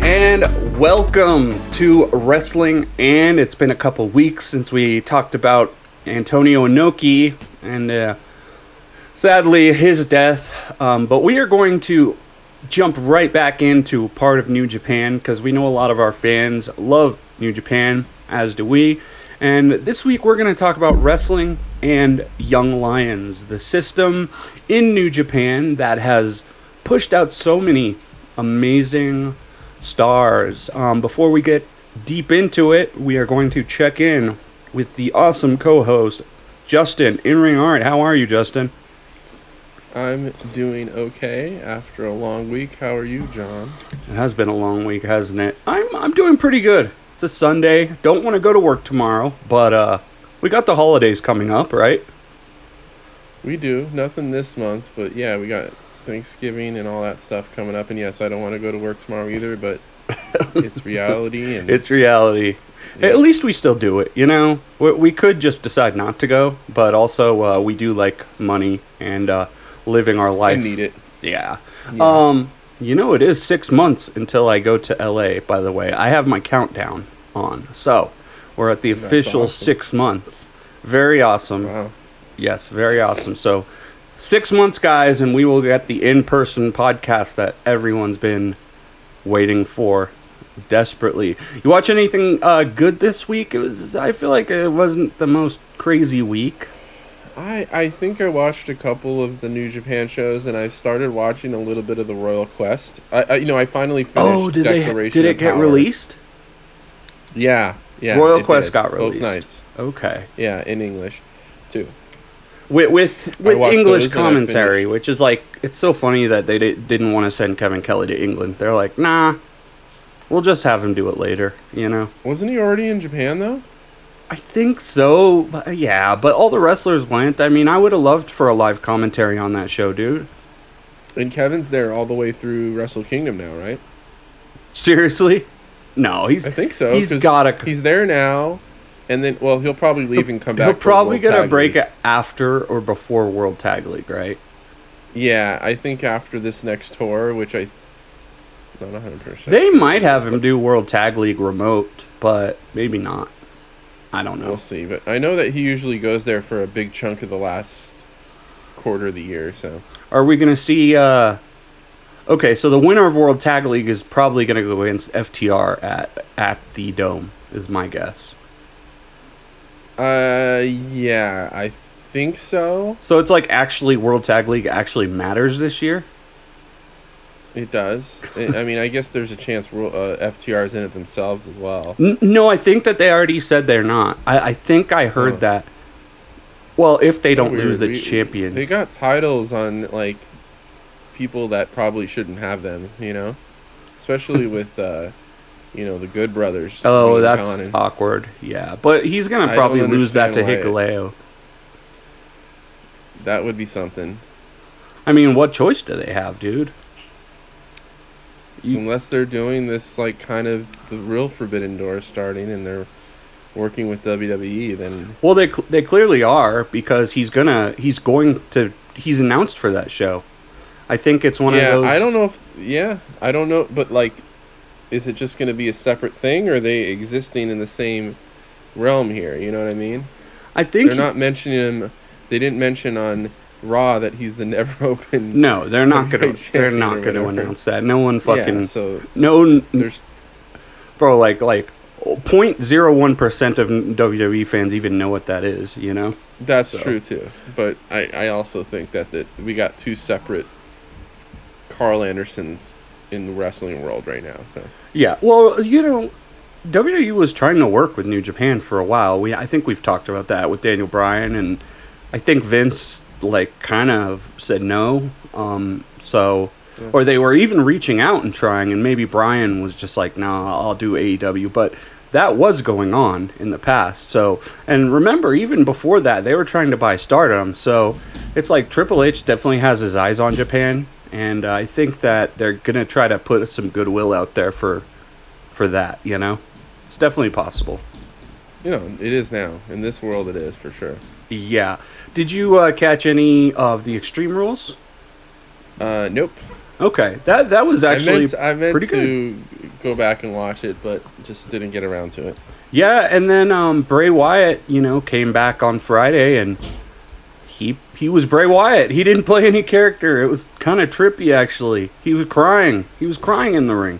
And welcome to Wrestling. And it's been a couple weeks since we talked about Antonio Inoki and uh, sadly his death. Um, but we are going to jump right back into part of New Japan because we know a lot of our fans love New Japan, as do we. And this week we're going to talk about wrestling and Young Lions, the system in New Japan that has pushed out so many amazing stars. Um, before we get deep into it, we are going to check in with the awesome co host, Justin in Ring Art. How are you, Justin? I'm doing okay after a long week. How are you, John? It has been a long week, hasn't it? I'm I'm doing pretty good. It's a Sunday. Don't want to go to work tomorrow, but uh we got the holidays coming up, right? We do. Nothing this month, but yeah, we got Thanksgiving and all that stuff coming up. And yes, I don't want to go to work tomorrow either, but it's reality. And It's reality. Yeah. At least we still do it, you know? We, we could just decide not to go, but also uh, we do like money and uh, living our life. I need it. Yeah. Yeah. Um, you know, it is six months until I go to LA, by the way. I have my countdown on. So, we're at the That's official awesome. six months. Very awesome. Wow. Yes, very awesome. So, six months, guys, and we will get the in person podcast that everyone's been waiting for desperately. You watch anything uh, good this week? It was, I feel like it wasn't the most crazy week. I, I think I watched a couple of the New Japan shows, and I started watching a little bit of the Royal Quest. I, I you know I finally finished. Oh, did they? Did it get Power. released? Yeah, yeah. Royal Quest did. got both nights. Okay. Yeah, in English, too. With with, with English those and I commentary, which is like it's so funny that they di- didn't want to send Kevin Kelly to England. They're like, nah, we'll just have him do it later. You know, Wasn't he already in Japan though? I think so. But, uh, yeah, but all the wrestlers went. I mean, I would have loved for a live commentary on that show, dude. And Kevin's there all the way through Wrestle Kingdom now, right? Seriously? No, he's I think so. he's 'cause gotta. He's there now, and then well, he'll probably leave and come back. He'll probably get a break League. after or before World Tag League, right? Yeah, I think after this next tour, which I not hundred percent. They might have him do World Tag League remote, but maybe not. I don't know. We'll see, but I know that he usually goes there for a big chunk of the last quarter of the year. So Are we going to see? Uh, okay, so the winner of World Tag League is probably going to go against FTR at at the Dome. Is my guess. Uh, yeah, I think so. So it's like actually World Tag League actually matters this year. It does. I I mean, I guess there's a chance uh, FTR is in it themselves as well. N- no, I think that they already said they're not. I, I think I heard Oh. that. Well, if they don't Weird. lose the We- champion, They got titles on like people that probably shouldn't have them, you know, especially with uh, you know the Good Brothers. oh, that's awkward. Yeah, but he's gonna probably lose that to understand why it- Hikuleo. that would be something. I mean, what choice do they have, dude? You- Unless they're doing this like kind of the real Forbidden Door starting and they're working with WWE, then Well, they cl- they clearly are because he's gonna he's going to he's announced for that show. I think it's one yeah, of those. I don't know if yeah, I don't know, but like, is it just going to be a separate thing, or are they existing in the same realm here? You know what I mean? I think They're not mentioning him. They didn't mention on Raw that he's the never open. No, they're not gonna. They're not gonna announce that. No one fucking. Yeah, so no, there's bro. Like like. 0.01 percent of WWE fans even know what that is. You know. that's So. true too. But I I also think that that we got two separate Karl Andersons in the wrestling world right now. So Yeah. Well, you know, WWE was trying to work with New Japan for a while. We I think we've talked about that with Daniel Bryan, and I think Vince like kind of said no. Um. So. Yeah. Or they were even reaching out and trying, and maybe Bryan was just like, "Nah, I'll do AEW." But that was going on in the past. So, and remember, even before that, they were trying to buy Stardom. So, it's like Triple H definitely has his eyes on Japan, and uh, I think that they're gonna try to put some goodwill out there for for that. You know, it's definitely possible. you know it is now in this world. It is for sure. Yeah. Did you uh, catch any of the Extreme Rules? Uh, nope. Okay, that that was actually I meant, I meant pretty to go back and watch it, but just didn't get around to it. Yeah, and then um, Bray Wyatt, you know, came back on Friday and he was Bray Wyatt. He didn't play any character. It was kind of trippy actually. He was crying. He was crying in the ring.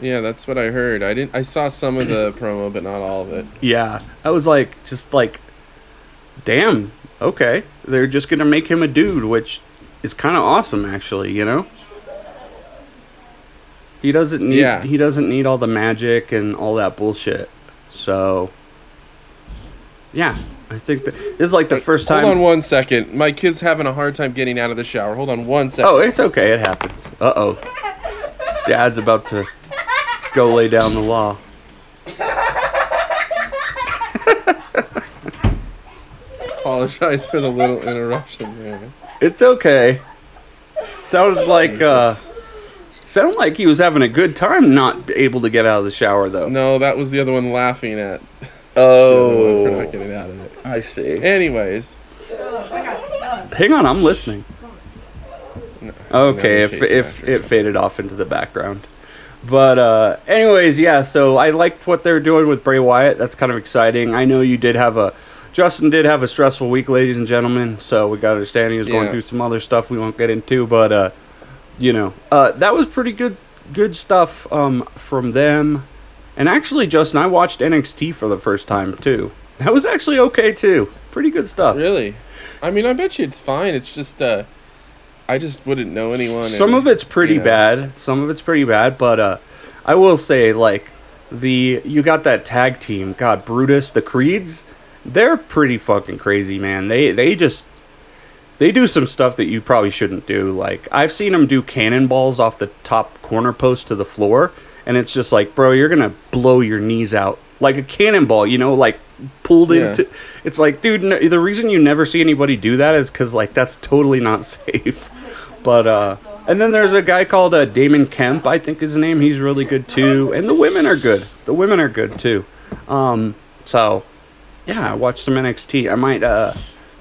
Yeah, that's what I heard. I didn't. I saw some of the promo, but not all of it. Yeah, I was like, just like, damn. Okay, they're just gonna make him a dude, which is kind of awesome actually. You know. He doesn't need. Yeah. He doesn't need all the magic and all that bullshit. So. Yeah, I think that this is like the first time. Hold on one second. My kid's having a hard time getting out of the shower. Hold on one second. Oh, it's okay. It happens. Uh oh. Dad's about to go lay down the law. Apologize for the little interruption there. It's okay. Sounded like uh sounded like he was having a good time not able to get out of the shower though. No, that was the other one laughing at. Oh. not getting out of it. I see. Anyways. Hang on, I'm listening. No, Okay, no, if if it faded off into the background. But uh anyways, yeah, so I liked what they're doing with Bray Wyatt. That's kind of exciting. I know you did have a Justin did have a stressful week, ladies and gentlemen, so we got to understand he was going Yeah. through some other stuff we won't get into, but uh you know, uh that was pretty good good stuff um from them. And actually, Justin, I watched NXT for the first time too. That was actually okay too. Pretty good stuff. Really? I mean, I bet you it's fine. It's just, uh, I just wouldn't know anyone. Some and, of it's pretty you know. bad. Some of it's pretty bad, but uh, I will say, like the you got that tag team. God, Brutus, the Creeds, they're pretty fucking crazy, man. They they just they do some stuff that you probably shouldn't do. Like I've seen them do cannonballs off the top corner post to the floor, and it's just like, bro, you're gonna blow your knees out like a cannonball. You know, like pulled Yeah. into. It's like, dude, no, the reason you never see anybody do that is because like that's totally not safe. But uh, and then there's a guy called uh, Damon Kemp, I think his name. He's really good too, and the women are good. The women are good too. Um, so yeah, I watched some NXT. I might uh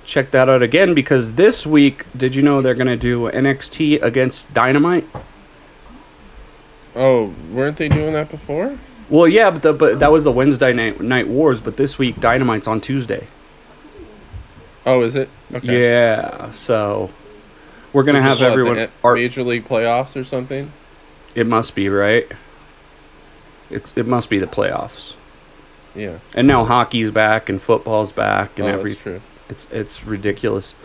check that out again because this week, did you know they're gonna do NXT against Dynamite? Oh, weren't they doing that before? Well, yeah, but the, but that was the Wednesday night night wars. But this week, Dynamite's on Tuesday. Oh, is it? Okay. Yeah, so we're gonna Is it have everyone. the Our, Major League playoffs or something. it must be right. It's it must be the playoffs. Yeah. And now hockey's back and football's back and oh, every that's true. it's it's ridiculous.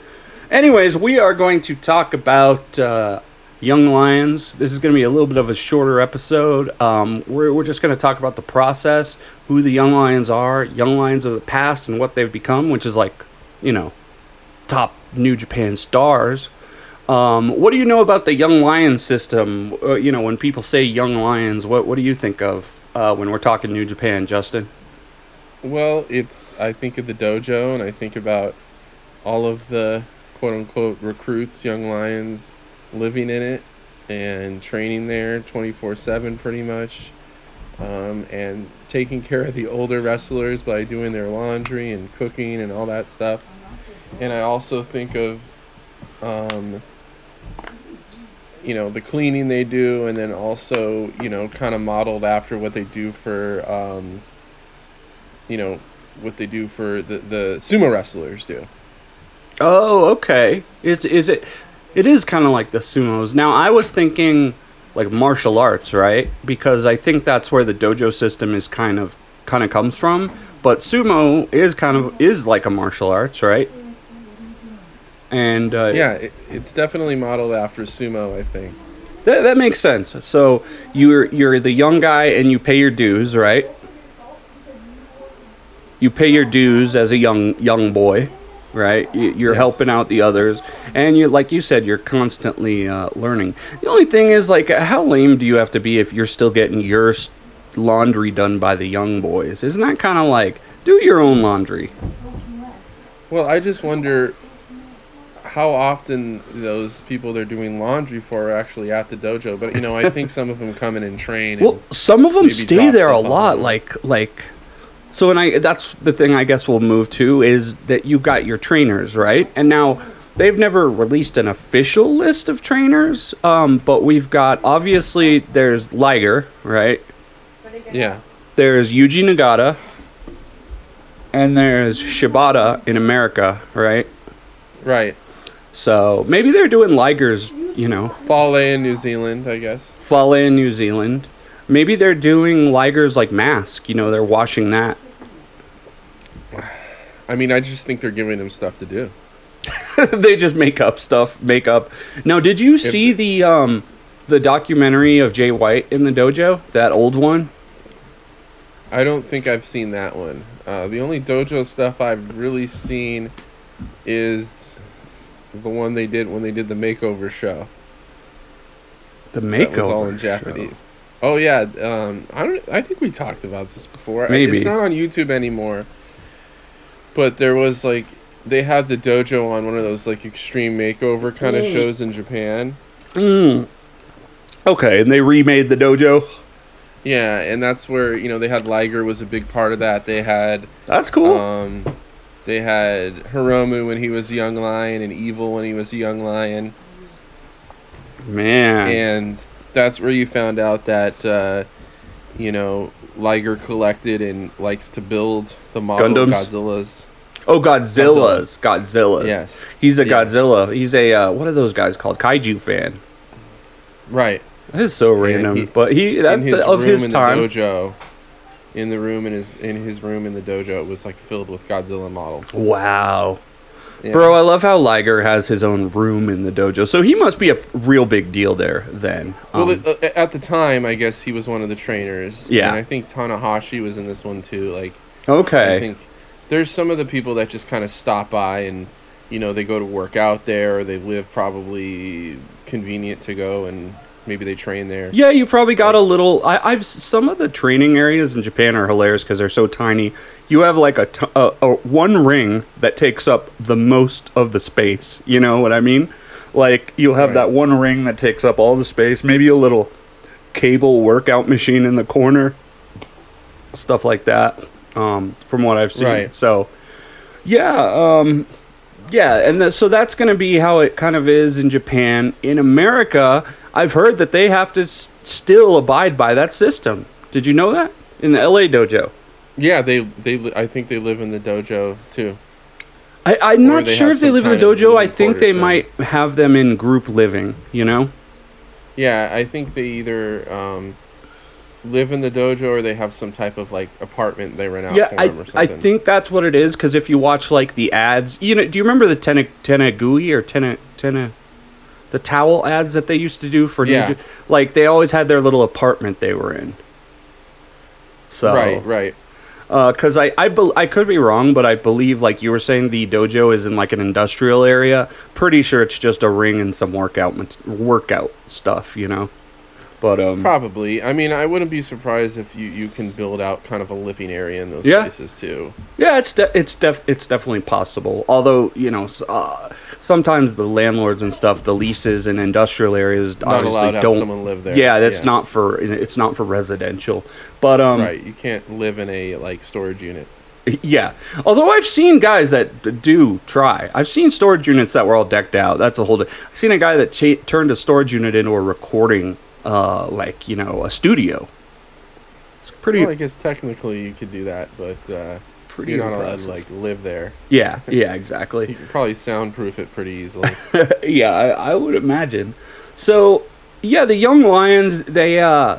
Anyways, we are going to talk about uh, Young Lions. This is going to be a little bit of a shorter episode. Um, we're we're just going to talk about the process, who the Young Lions are, Young Lions of the past, and what they've become, which is like, you know, top New Japan stars. Um, what do you know about the Young Lions system? Uh, you know, when people say Young Lions, what what do you think of uh, when we're talking New Japan, Justin? Well, it's I think of the dojo and I think about all of the quote unquote recruits, young lions living in it and training there 24/7 pretty much. Um, and taking care of the older wrestlers by doing their laundry and cooking and all that stuff. And I also think of um, you know the cleaning they do and then also you know kind of modeled after what they do for um, you know what they do for the the sumo wrestlers do. Oh, okay. Is is it? It is kind of like the sumos. Now, I was thinking like martial arts, right? Because I think that's where the dojo system is kind of kind of comes from. But sumo is kind of is like a martial arts, right? And uh, Yeah, it, it's definitely modeled after sumo. I think. that, that makes sense. So you're you're the young guy and you pay your dues, right? You pay your dues as a young young boy, right? You- You're Yes. helping out the others, and you like you said, you're constantly uh, learning. The only thing is, like, how lame do you have to be if you're still getting your laundry done by the young boys? Isn't that kind of like do your own laundry? Well, I just wonder how often those people they're doing laundry for are actually at the dojo. But you know, I think some of them come in and train. And, Well, some of them stay there a lot, like like. So, and I that's the thing I guess we'll move to is that you got your trainers right, and now they've never released an official list of trainers, um, but we've got obviously there's Liger, right? Yeah. There's Yuji Nagata, and there's Shibata in America, right? Right. So maybe they're doing Ligers, you know, Fale in New Zealand, I guess. Fale in New Zealand. Maybe they're doing Ligers like Mask, you know, they're washing that. I mean, I just think they're giving him stuff to do. they just make up stuff, make up. Now, did you see the um the documentary of Jay White in the dojo? That old one? I don't think I've seen that one. Uh, the only dojo stuff I've really seen is the one they did when they did the makeover show. The makeover. That was all in show. Oh yeah, um, I don't. I think we talked about this before. Maybe. it's not on YouTube anymore. But there was like they had the dojo on one of those like extreme makeover kind of Mm. shows in Japan. Mm. Okay, and they remade the dojo. Yeah, and that's where you know they had Liger was a big part of that. They had That's cool. um, they had Hiromu when he was a young lion and Evil when he was a young lion, Man. and that's where you found out that uh, you know Liger collected and likes to build the model Gundams? Godzillas. oh, Godzilla's. Godzilla's. Yes. He's a Yeah. Godzilla. He's a uh, what are those guys called? Kaiju fan. Right. That is so random, he- but he in his of room his in time. the dojo. In the room in his in his room in the dojo, it was like filled with Godzilla models. Wow. Yeah. Bro, I love how Liger has his own room in the dojo. So he must be a real big deal there then. Well, Um, uh, at the time, I guess he was one of the trainers. Yeah. and I think Tanahashi was in this one too. Like, okay. I think there's some of the people that just kind of stop by and, you know, they go to work out there, or they live probably convenient to go, and maybe they train there. Yeah, you probably got a little. I, I've some of the training areas in Japan are hilarious because they're so tiny. You have like a, t- a, a one ring that takes up the most of the space. You know what I mean? Like you'll have Right. that one ring that takes up all the space. Maybe a little cable workout machine in the corner, stuff like that. Um, from what I've seen, Right. so yeah, um, yeah, and th- so that's going to be how it kind of is in Japan. In America, I've heard that they have to s- still abide by that system. Did you know that in the LA dojo? Yeah, they they li- I think they live in the dojo too. I, I'm Or not they sure have if they some live in the kind of dojo. I think they might have them in group living. You know? Yeah, I think they either um, live in the dojo or they have some type of like apartment they rent out Yeah, for I, them or something. I something. think that's what it is. Because if you watch like the ads, you know, do you remember the Tena Tenagui or Tena Tena, the towel ads that they used to do for Yeah. Ja- like they always had their little apartment they were in. So Right, right. Uh, because I I, bel I could be wrong, but I believe like you were saying the dojo is in like an industrial area. Pretty sure it's just a ring and some workout workout stuff, you know. But um, Probably. I mean, I wouldn't be surprised if you, you can build out kind of a living area in those Yeah. places too. yeah, it's de- it's def- it's definitely possible. Although you know, uh, sometimes the landlords and stuff, the leases in industrial areas Not obviously don't. someone live there. yeah, that's not for it's not for residential. But um, right. You can't live in a like storage unit. Yeah. Although I've seen guys that d- do try. I've seen storage units that were all decked out. That's a whole. Di- I've seen a guy that cha- turned a storage unit into a recording, uh, like you know, a studio. It's pretty, Well, I guess technically you could do that, but uh, pretty you're not allowed to like live there. yeah, yeah, exactly. You can probably soundproof it pretty easily. yeah, I, I would imagine. So, yeah, the young lions, they, uh,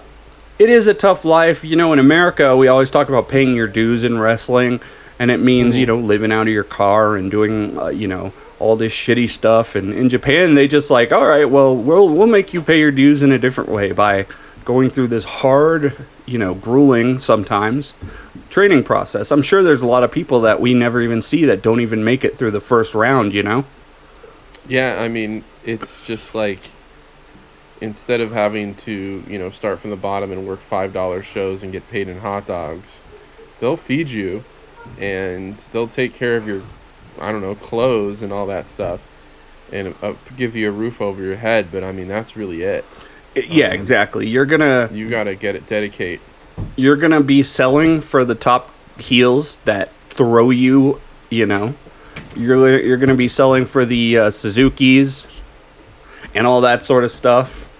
it is a tough life. You know, in America, we always talk about paying your dues in wrestling, and it means, you know, living out of your car and doing, uh, you know, all this shitty stuff. And in Japan, they just like, all right, well, we'll we'll make you pay your dues in a different way by going through this hard, you know, grueling sometimes training process. I'm sure there's a lot of people that we never even see that don't even make it through the first round. You know. yeah, I mean, it's just like instead of having to, you know, start from the bottom and work five dollar shows and get paid in hot dogs, they'll feed you and they'll take care of your, I don't know, clothes and all that stuff, and uh, give you a roof over your head. But I mean, that's really it. Yeah, exactly. You're gonna You gotta get it, dedicate. you're gonna be selling for the top heels that throw you, you know, You're you're to be selling for the uh, Suzuki's and all that sort of stuff.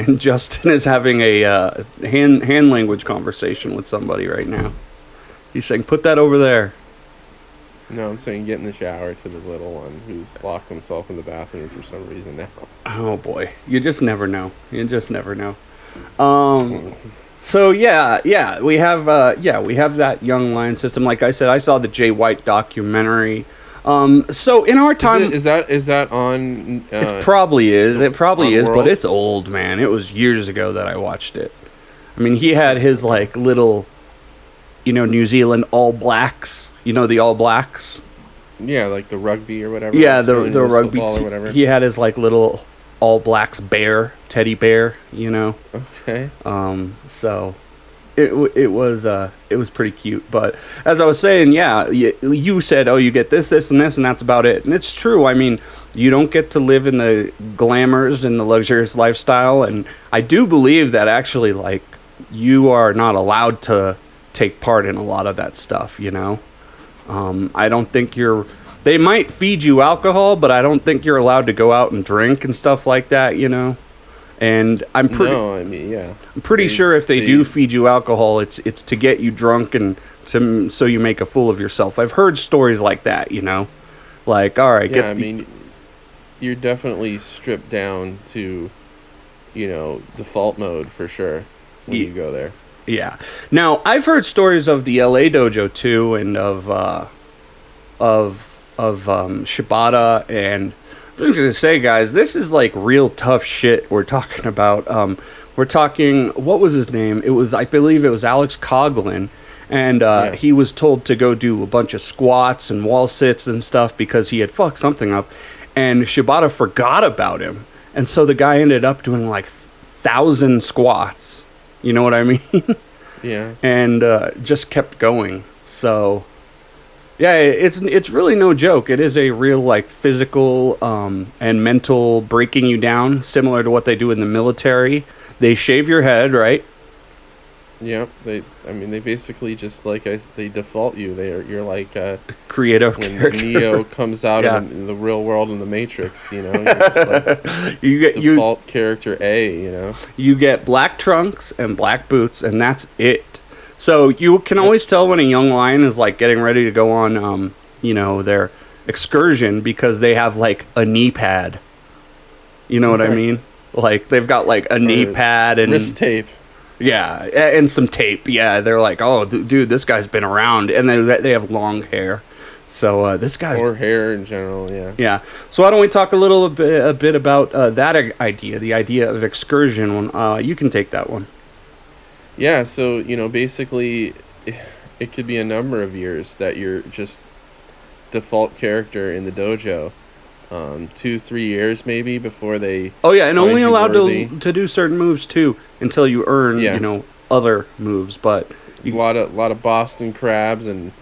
And Justin is having a uh, hand hand language conversation with somebody right now. He's saying, "Put that over there." No, I'm saying get in the shower to the little one who's locked himself in the bathroom for some reason now. Oh boy, you just never know. You just never know. Um, so yeah, yeah, we have uh, yeah we have that young lion system. Like I said, I saw the Jay White documentary. Um, so in our time, Is, it, is that is that on? Uh, it probably is. It probably is, but it's old, man. It was years ago that I watched it. I mean, he had his like little, you know, New Zealand All Blacks. You know the All Blacks. yeah, like the rugby or whatever. Yeah, the the rugby. or whatever. He had his like little All Blacks bear, teddy bear. You know. Okay. Um, so it it was uh it was pretty cute. But as I was saying, yeah, you, you said, oh, you get this, this, and this, and that's about it. And it's true. I mean, you don't get to live in the glamours and the luxurious lifestyle. And I do believe that actually, like, you are not allowed to take part in a lot of that stuff. You know, um, I don't think you're. They might feed you alcohol, but I don't think you're allowed to go out and drink and stuff like that. You know. And I'm pretty. No, I mean, yeah. I'm pretty They- sure if they they- do feed you alcohol, it's it's to get you drunk and to so you make a fool of yourself. I've heard stories like that, you know, like all right, Yeah, get I the- mean, you're definitely stripped down to, you know, default mode for sure when Ye- you go there. Yeah. Now I've heard stories of the L.A. dojo too, and of uh, of of um, Shibata, and I'm just gonna say, guys, this is like real tough shit we're talking about. Um, we're talking. What was his name? It was, I believe, it was Alex Coughlin. And uh, Yeah. he was told to go do a bunch of squats and wall sits and stuff because he had fucked something up. And Shibata forgot about him. And so the guy ended up doing like thousand squats. You know what I mean? Yeah. and uh, just kept going. So, yeah, it's it's really no joke. It is a real like physical um, and mental breaking you down, similar to what they do in the military. They shave your head, right? Yep. They, I mean, they basically just like I, they default you. They are, you're like uh, Creative when character. Neo comes out Yeah. in, the, in the real world in the Matrix. You know, like you get you default character A. You know. you get black trunks and black boots, and that's it. So you can always tell when a young lion is like getting ready to go on, um, you know, their excursion because they have like a knee pad. You know what I mean? Like they've got like a knee pad and Wrist tape. Yeah, and some tape. Yeah, they're like, oh, d- dude, this guy's been around, and they they have long hair. So uh, this guy's Or hair in general. Yeah. yeah. So why don't we talk a little bit, a bit about uh, that idea, the idea of excursion? One, uh, you can take that one. Yeah, so you know, basically, it could be a number of years that you're just default character in the dojo. Um, two, three years maybe before they. Oh yeah, and only allowed to worthy. to do certain moves too until you earn, Yeah. you know, other moves. But A lot of lot of Boston crabs and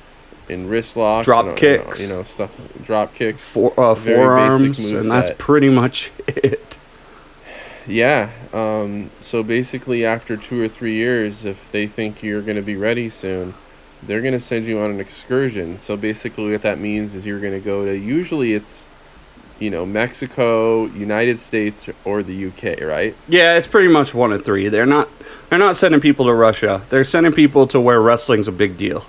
and wrist locks, Drop and, uh, kicks. you know, stuff, drop kicks. for, uh, forearms, and that's pretty much it. Yeah. Um, so basically, after two or three years, if they think you're going to be ready soon, they're going to send you on an excursion. So basically, what that means is you're going to go to usually it's, you know, Mexico, United States, or the UK, right? Yeah, it's pretty much one of three. They're not they're not sending people to Russia. They're sending people to where wrestling's a big deal.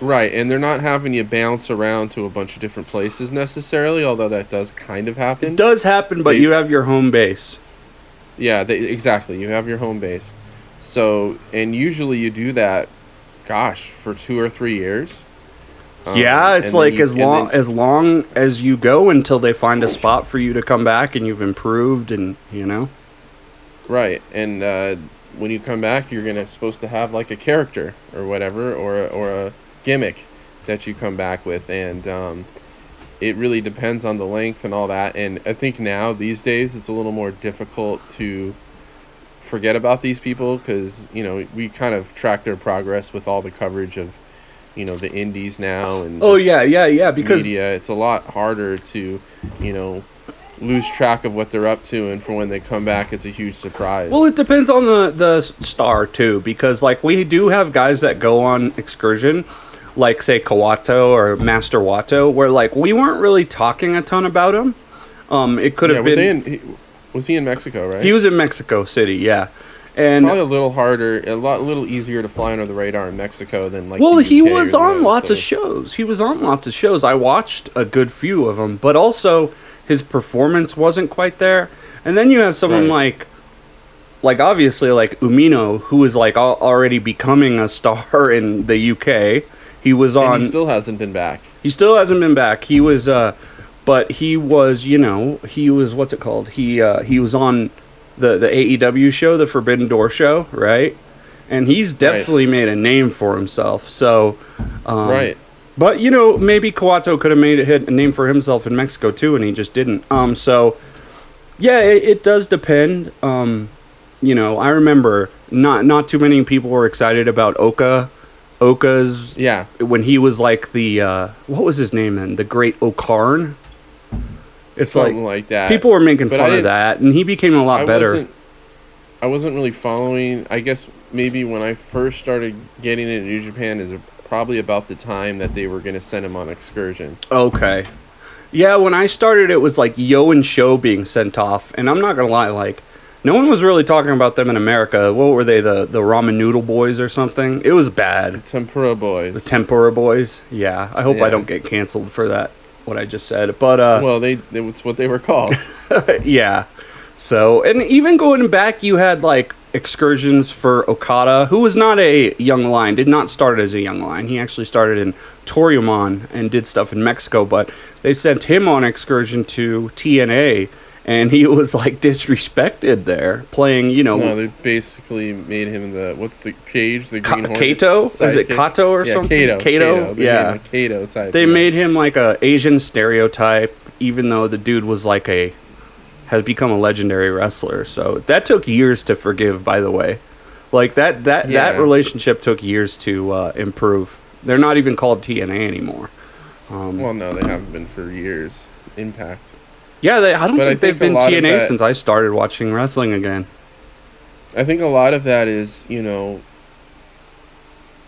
Right, and they're not having you bounce around to a bunch of different places necessarily, although that does kind of happen. It does happen, but They- you have your home base. Yeah, they, exactly. You have your home base. So, and usually you do that, gosh, for two or three years. Um, yeah, it's like you- as long then- as long as you go until they find a spot for you to come back and you've improved and you know. right, and uh, when you come back, you're gonna supposed to have like a character or whatever, or a- or a gimmick that you come back with, and um, it really depends on the length and all that. And I think now these days it's a little more difficult to forget about these people because you know we kind of track their progress with all the coverage of you know the indies now and Oh yeah, yeah, yeah. Because media it's a lot harder to you know lose track of what they're up to and for when they come back it's a huge surprise well, it depends on the the star too. Because like we do have guys that go on excursion, like say Kawato or Master Wato, where like we weren't really talking a ton about him. Um, it could have were been. in, he, was he in Mexico, right? he was in Mexico City, yeah, and probably a little harder, a lot, a little easier to fly under the radar in Mexico than like. well, the he was on United lots of shows. He was on lots of shows. I watched a good few of them, but also his performance wasn't quite there. And then you have someone Right. like, like obviously like Umino, who is like already becoming a star in the UK. He was on. And he still hasn't been back. He still hasn't been back. He was, uh, but he was, you know, he was what's it called? He uh, he was on the the AEW show, the Forbidden Door show, right? And he's definitely made a name for himself. So, um, right. But you know, maybe Kawato could have made a, hit, a name for himself in Mexico too, and he just didn't. Um, so yeah, it, it does depend. Um, you know, I remember not not too many people were excited about Oka. Oka's Yeah. when he was like the uh, what was his name then? The Great O-Khan. It's something like like, that. people were making But fun of that, and he became a lot I better. Wasn't, I wasn't really following. I guess maybe when I first started getting into New Japan is probably about the time that they were going to send him on excursion. Okay. Yeah, when I started, it was like Yo and Show being sent off, and I'm not gonna lie, like no one was really talking about them in America. What were they, the the ramen noodle boys or something? It was bad. Tempura Boys. The Tempura boys. Yeah, I hope I don't get canceled for that. What I just said, but uh, well, they it's what they were called. yeah. So, and even going back, you had like excursions for Okada, who was not a young lion, did not start as a young lion. He actually started in Toryumon and did stuff in Mexico, but they sent him on excursion to TNA, and he was like disrespected there, playing, you know, no, they basically made him the what's the cage? The Ka- Green Hornet Kato? Is it? Kato or yeah, something? Kato. Kato? They Yeah. Kato type. They yeah. made him like a Asian stereotype, even though the dude was like a has become a legendary wrestler. So that took years to forgive. By the way, like that that that relationship took years to uh, improve. They're not even called TNA anymore. Um, Well, no, they haven't been for years. Impact. Yeah, they, I don't but I think they've been TNA that- since I started watching wrestling again. I think a lot of that is, you know,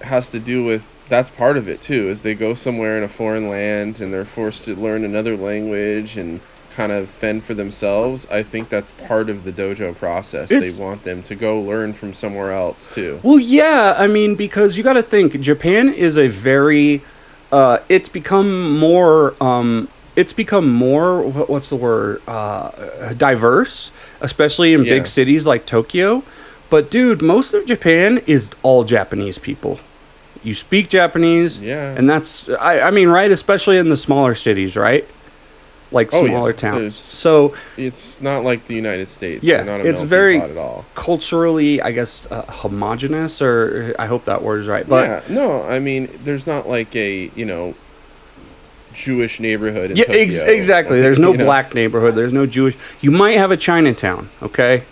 has to do with that's part of it too. Is they go somewhere in a foreign land and they're forced to learn another language and kind of fend for themselves. I think that's part of the dojo process. It's- they want them to go learn from somewhere else too. Well, yeah, I mean, because you got to think, Japan is a very, uh, it's become more, um, it's become more, what, what's the word, uh, diverse, especially in Yeah. big cities like Tokyo. But dude, most of Japan is all Japanese people. You speak Japanese, Yeah. and that's, I, I mean, right, especially in the smaller cities, right? Like Oh, yeah. smaller towns. There's- So It's not like the United States. Yeah, it's very- at all. culturally, I guess, uh, homogenous, or I hope that word is right. But yeah, no, I mean, there's not like a you know Jewish neighborhood. In Yeah, ex- exactly. There's no You know? black neighborhood. There's no Jewish. You might have a Chinatown, okay,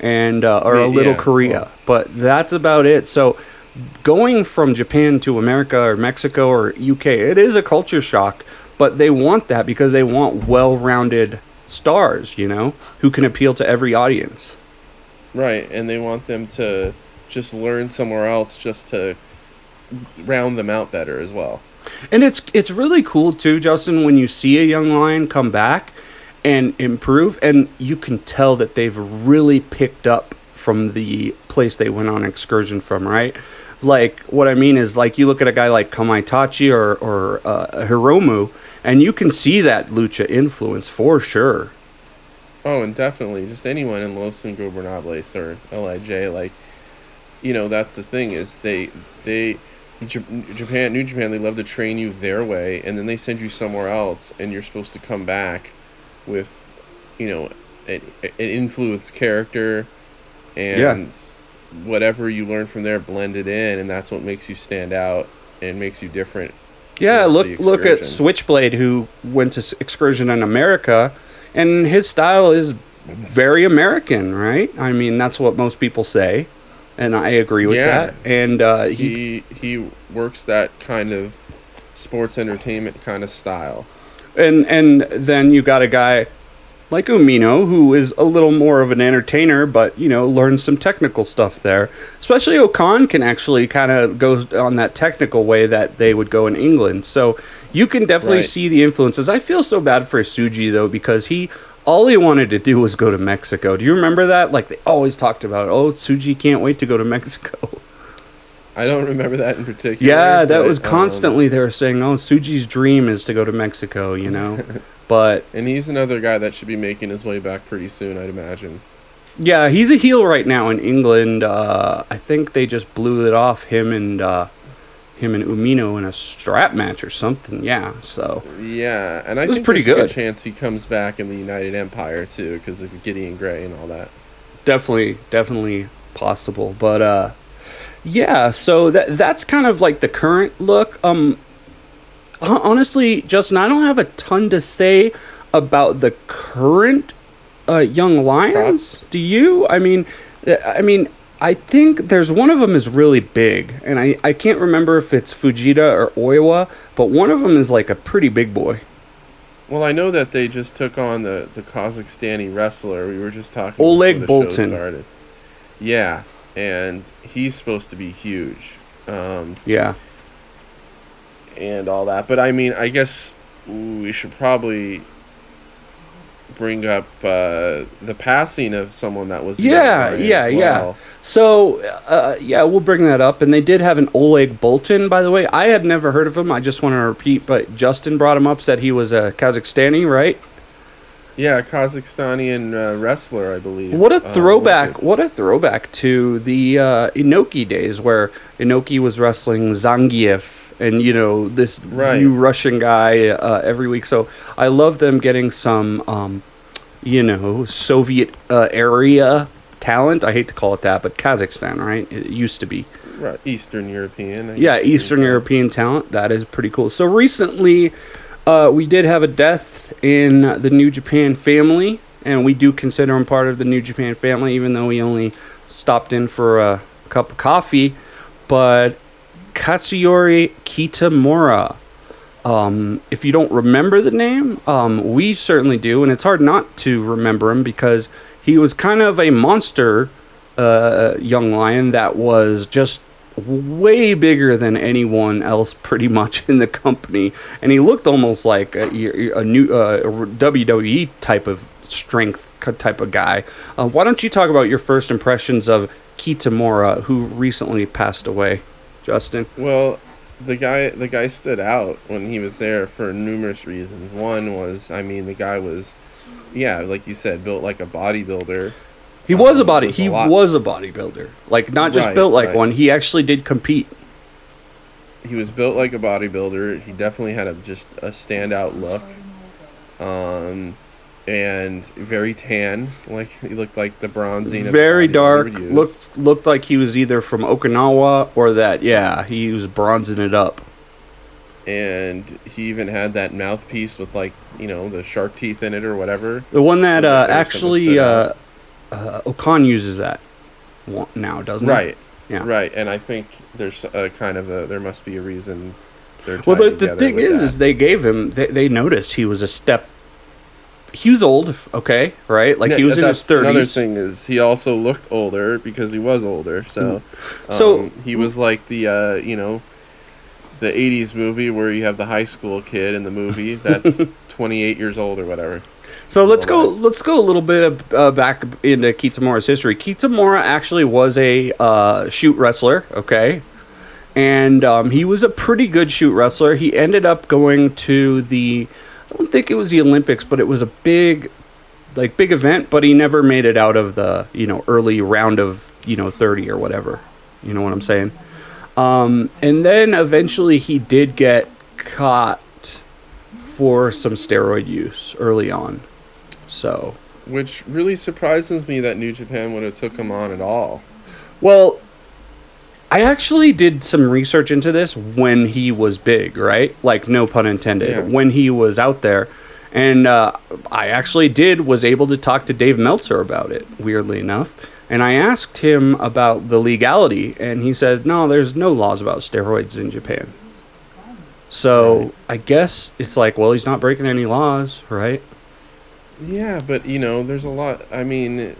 and uh, or a little yeah, Korea, well. but that's about it. So, going from Japan to America or Mexico or UK, it is a culture shock. But they want that because they want well-rounded stars, you know, who can appeal to every audience. Right, and they want them to just learn somewhere else just to round them out better as well. And it's it's really cool too, Justin, when you see a young lion come back and improve, and you can tell that they've really picked up from the place they went on excursion from, right? Like what I mean is, like you look at a guy like Kamaitachi or or uh, Hiromu, and you can see that lucha influence for sure. Oh, and definitely, just anyone in Los Ingobernables or Lij, like, you know, that's the thing is they they Japan, New Japan, they love to train you their way, and then they send you somewhere else, and you're supposed to come back with, you know, an, an influenced character, and whatever you learn from there blended in, and that's what makes you stand out and makes you different. Yeah, look look at. Switchblade, who went to excursion in America, and his style is very American, right? I mean, that's what most people say, and I agree with Yeah. that. And uh, he, He he works that kind of sports entertainment kind of style. and and then you got a guy like Umino, who is a little more of an entertainer, but you know, learns some technical stuff there. Especially O-Khan can actually kind of go on that technical way that they would go in England. So you can definitely Right. see the influences. I feel so bad for Tsuji though because he all he wanted to do was go to Mexico. Do you remember that? Like they always talked about, oh, Tsuji can't wait to go to Mexico. I don't remember that in particular. Yeah, that was um, constantly they were saying, "Oh, Tsuji's dream is to go to Mexico," you know. but and he's another guy that should be making his way back pretty soon, I'd imagine. yeah, he's a heel right now in England. Uh, I think they just blew it off him and uh, him and Umino in a strap match or something. Yeah, so Yeah, and I was think pretty there's a good. chance he comes back in the United Empire too, because of Gideon Grey and all that. definitely, definitely possible. But uh, yeah, so that that's kind of like the current look. Um, honestly, Justin, I don't have a ton to say about the current uh, young lions. Do you? I mean, uh, I mean, I think there's one of them is really big, and I I can't remember if it's Fujita or Oiwa, but one of them is like a pretty big boy. Well, I know that they just took on the, the Kazakhstani wrestler. We were just talking Oleg before the show Boltin. started. Yeah, and he's supposed to be huge, um, Yeah. and all that. But I mean, I guess we should probably bring up uh, the passing of someone that was. Yeah, yeah, as yeah. So, uh, yeah, we'll bring that up. And they did have an Oleg Boltin, by the way. I had never heard of him. I just want to repeat, but Justin brought him up, said he was a Kazakhstani, right? Yeah, Kazakhstani uh, wrestler, I believe. What a Uh, throwback! what a throwback to the uh, Inoki days, where Inoki was wrestling Zangief, and you know this Right. new Russian guy uh, every week. So I love them getting some, um, you know, Soviet uh, area talent. I hate to call it that, but Kazakhstan, right? It used to be. Right, Eastern European. Yeah, Eastern. European talent. That is pretty cool. So recently, uh, we did have a death in the New Japan family, and we do consider him part of the New Japan family, even though we only stopped in for a cup of coffee. But Katsuyori Kitamura. Um, if you don't remember the name, um, we certainly do, and it's hard not to remember him because he was kind of a monster uh, young lion that was just way bigger than anyone else pretty much in the company and he looked almost like a, a new uh, WWE type of strength type of guy. Uh, why don't you talk about your first impressions of Kitamura who recently passed away, Justin? Well, the guy the guy stood out when he was there for numerous reasons. One was, I mean, the guy was, yeah, like you said, built like a bodybuilder. He was a Um, body. was He a was a bodybuilder. Like not just Right, built like right. one. He actually did compete. He was built like a bodybuilder. He definitely had a just a standout look. Um, and very tan. Like he looked like the bronzing. Very dark. Looked looked like he was either from Okinawa or that. Yeah, he was bronzing it up. and he even had that mouthpiece with like you know the shark teeth in it or whatever. The one that uh, actually uh, uh, O-Khan uses that now, doesn't he? Right. Yeah. Right, and I think there's a kind of a there must be a reason. Well, the, the thing is, that. is they gave him. They, they noticed he was a step. He was old, okay, right? Like Yeah, he was in his that's Another thirties. thing is he also looked older because he was older. So, So- um, he was like the uh, you know, the '80s movie where you have the high school kid in the movie that's 28 years old or whatever. So let's go. Let's go a little bit of, uh, back into Kitamura's history. Kitamura actually was a uh, shoot wrestler, okay, and um, he was a pretty good shoot wrestler. He ended up going to the. I don't think it was the Olympics, but it was a big, like big event. But he never made it out of the you know early round of you know thirty or whatever. You know what I'm saying? Um, and then eventually he did get caught for some steroid use early on. So, Which really surprises me that New Japan would have took him on at all. well, I actually did some research into this when he was big, right? Like, no pun intended. Yeah. When he was out there. And uh, I actually did, was able to talk to Dave Meltzer about it, weirdly enough. And I asked him about the legality, and he said, no, there's no laws about steroids in Japan. So Right. I guess it's like, well, he's not breaking any laws, right? Yeah, but you know, there's a lot. I mean,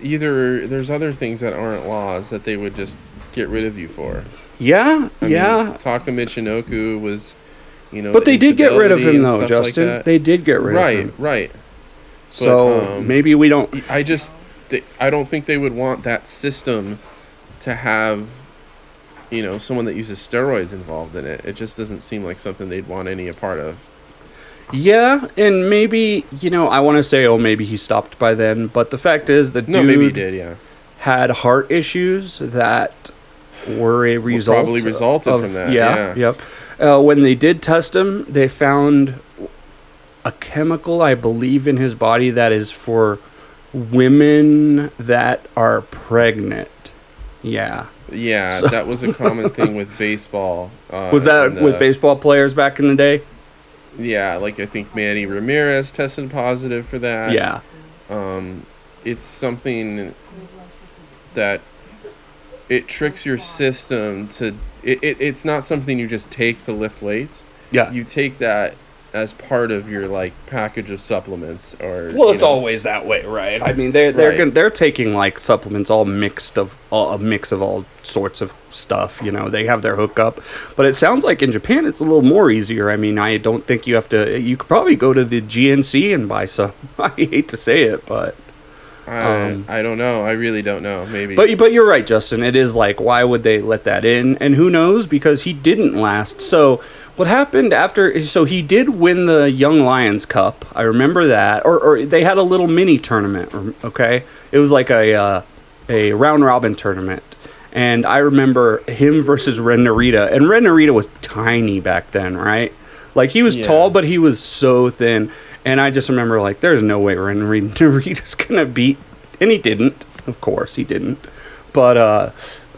either there's other things that aren't laws that they would just get rid of you for. Yeah, I yeah. Mean, Taka Michinoku was, you know. but they did get rid of him though, stuff like Justin. they did get rid right, of him. right. So um, maybe we don't. I just, they, I don't think they would want that system to have, you know, someone that uses steroids involved in it. It just doesn't seem like something they'd want any a part of. Yeah, and maybe you know I want to say, oh, maybe he stopped by then. But the fact is, the No, dude did. Yeah. had heart issues that were a result probably resulted of, from that, Yeah, yeah. yep. Uh, when they did test him, they found a chemical, I believe, in his body that is for women that are pregnant. Yeah. Yeah, So- that was a common thing with baseball. Uh, Was that and, with baseball players back in the day? Yeah, like I think Manny Ramirez tested positive for that. Yeah. Um, it's something that it tricks your system to. It, it, it's not something you just take to lift weights. Yeah. You take that as part of your like package of supplements or. Well, it's know, always that way, right? I mean, they're they're Right. gon- they're taking like supplements, all mixed of all, a mix of all sorts of stuff. You know, they have their hookup, but it sounds like in Japan it's a little more easier. I mean, I don't think you have to. You could probably go to the GNC and buy some. I hate to say it, but I, um, I don't know. I really don't know. Maybe. but but you're right, Justin. It is like why would they let that in? And who knows? Because he didn't last. So what happened after? So he did win the Young Lions Cup. I remember that. Or or they had a little mini tournament. Okay, it was like a uh, a round robin tournament. And I remember him versus Ren Narita. And Ren Narita was tiny back then, right? Like he was Yeah. tall, but he was so thin. And I just remember like, there's no way Ren Narita's gonna beat, and he didn't. Of course, he didn't. But uh,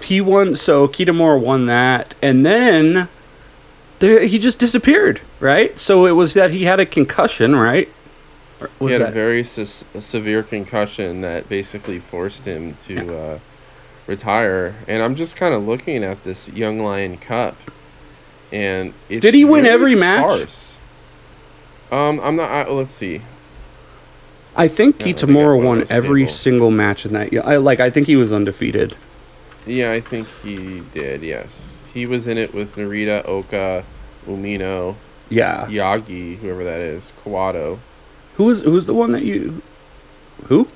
he won. So Kitamura won that, and then there he just disappeared, right? So it was that he had a concussion, right? Or he Was had a very sus- a severe concussion that basically forced him to uh, retire. And I'm just kind of looking at this Young Lion Cup, and it's Did he win every match? Um, I'm not. I, let's see. I think Yeah, let me get Kitamura won every tables. single match in that. Yeah, I like. I think he was undefeated. Yeah, I think he did. Yes, he was in it with Narita, Oka, Umino, Yeah. Yagi, whoever that is, Kawato. Who was who was the one that you? Who?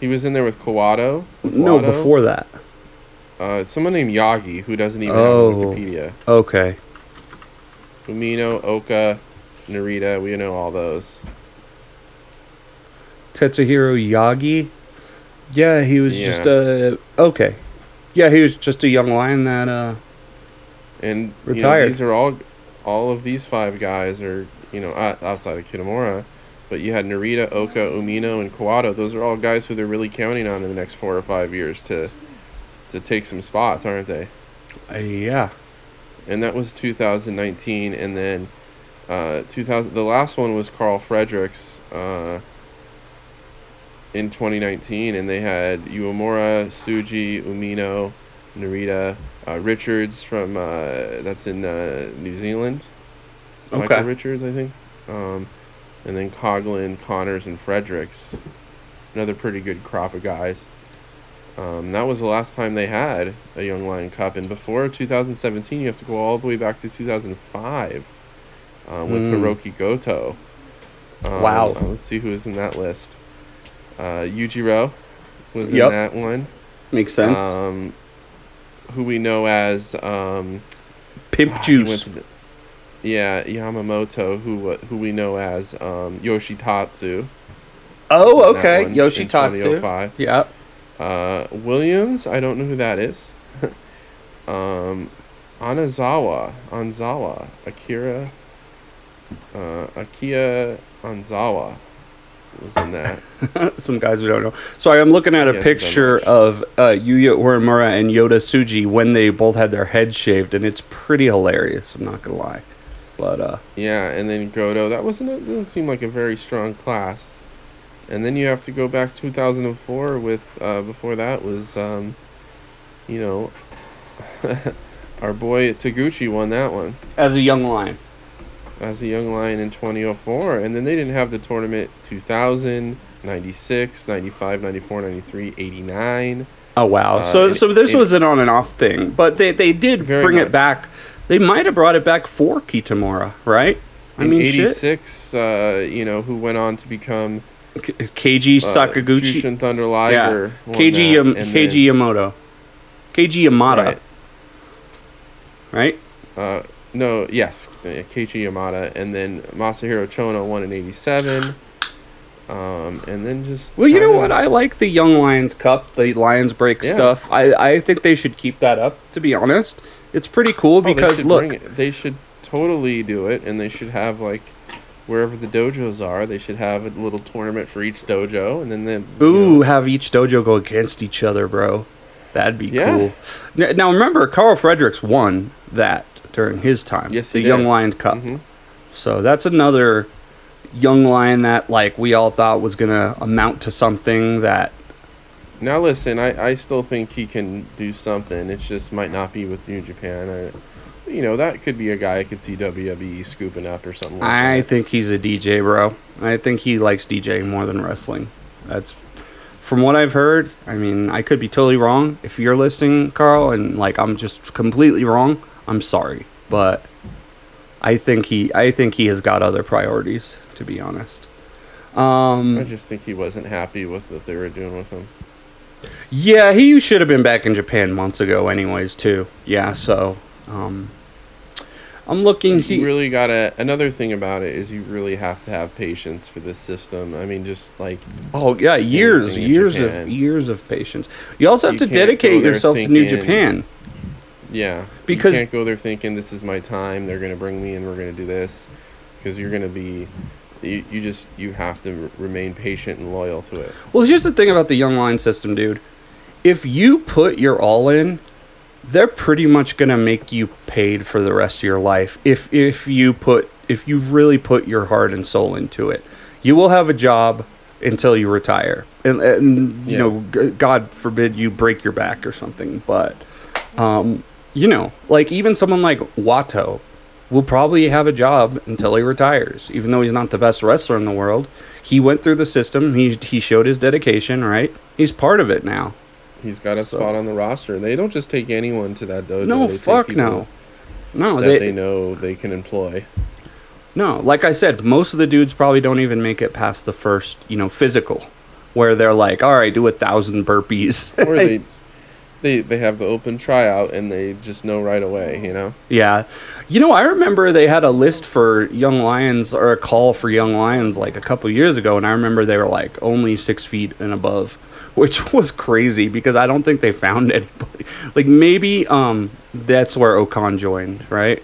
He was in there with Kawato. with No, before that. Uh, someone named Yagi who doesn't even Oh. have Wikipedia. Okay. Umino, Oka, Narita, we know all those. Tetsuhiro Yagi. Yeah, he was just a uh okay. Yeah, he was just a young lion that uh And you know, Retired. these are all, all of these five guys are you know outside of Kitamura, but you had Narita, Oka, Umino, and Kawato. Those are all guys who they're really counting on in the next four or five years to, to take some spots, aren't they? uh, yeah. And that was 2019, and then, uh, 2000. The last one was Karl Fredericks, uh. In 2019, and they had Uemura, Tsuji, Umino, Narita, uh, Richards from uh, that's in uh, New Zealand. Okay. Michael Richards, I think. Um, and then Coughlin, Connors, and Fredericks. Another pretty good crop of guys. Um, that was the last time they had a Young Lion Cup. And before 2017, you have to go all the way back to 2005 uh, with Mm. Hiroki Goto. Um, Wow. uh, let's see who is in that list. Uh, Yujiro was in that one. Makes sense. Um, who we know as um, Pimp Ah, juice. the- yeah, Yamamoto, who who we know as um, Yoshitatsu. Oh, was in that okay. Yoshitatsu. 2005. Yeah. Uh, Williams, I don't know who that is. um, Anazawa, Anzawa, Akira, uh, Akia Anzawa was in that. Some guys we don't know. Sorry, I'm looking at a Yeah, picture of uh, Yuya Uemura and Yota Tsuji when they both had their heads shaved, and it's pretty hilarious. I'm not gonna lie, but uh, Yeah, and then Godo. That wasn't. A, doesn't seem like a very strong class. And then you have to go back 2004 with. Uh, before that was, um, you know, our boy Taguchi won that one. as a young lion. as a young lion in 2004 and then they didn't have the tournament 2000 96 95 94 93 89 Oh wow! Uh, so it- so this it- was an on and off thing, but they they did bring it back. They might have brought it back for Kitamura, right? I in mean, shit. 86 uh, you know who went on to become KG uh, Sakaguchi, Jushin Thunder yeah, Liger won KG Yam- KG then- Yamamoto, KG Yamada, right, right? uh, no yes Keiichi Yamada and then Masahiro Chono won in 87 um, and then just Well, you know what? I like the Young Lions Cup, the Lions Break Yeah. stuff. I I think they should keep that up. To be honest, it's pretty cool Oh, because should look, they should totally do it, and they should have like wherever the dojos are, they should have a little tournament for each dojo, and then then you Ooh, know, have each dojo go against each other, bro. That'd be Yeah. cool. Now remember, Karl Fredericks won that during his time. Yes, the he Young did. Lions Cup. mhm. So that's another young lion that like we all thought was gonna amount to something that Now listen, I, I still think he can do something. It just might not be with New Japan. I, you know, that could be a guy I could see WWE scooping up or something. Like that. I that. think he's a DJ, bro. I think he likes DJing more than wrestling. That's from what I've heard. I mean, I could be totally wrong. If you're listening, Karl, and like I'm just completely wrong, I'm sorry, but I think he I think he has got other priorities, to be honest. Um, I just think he wasn't happy with what they were doing with him. Yeah, he should have been back in Japan months ago, anyways. Too. Yeah. So, um, I'm looking. You He, really gotta. Another thing about it is you really have to have patience for this system. I mean, just like oh yeah, years, years of years of patience. You also have You to dedicate yourself to New Japan. Yeah, Because- you can't go there thinking this is my time. They're gonna bring me and we're gonna do this, because you're gonna be, you, you just you have to remain patient and loyal to it. Well, here's the thing about the young line system, dude. If you put your all in, they're pretty much gonna make you paid for the rest of your life. If if you put if you really put your heart and soul into it, you will have a job until you retire, and, and you Yeah. know, g- God forbid you break your back or something. But um, you know, like even someone like Wato will probably have a job until he retires, even though he's not the best wrestler in the world. He went through the system. He he showed his dedication. Right, he's part of it now. He's got a So- spot on the roster. They don't just take anyone to that dojo. No, they fuck no. No, That they, they, know they can employ. no. Like I said, most of the dudes probably don't even make it past the first, you know, physical, where they're like, "All right, do a thousand burpees." Or they, they they have the open tryout and they just know right away. You know. yeah, you know, I remember they had a list for young lions or a call for young lions like a couple years ago, and I remember they were like only six feet and above, which was crazy because I don't think they found anybody. Like maybe um that's where O-Khan joined, right?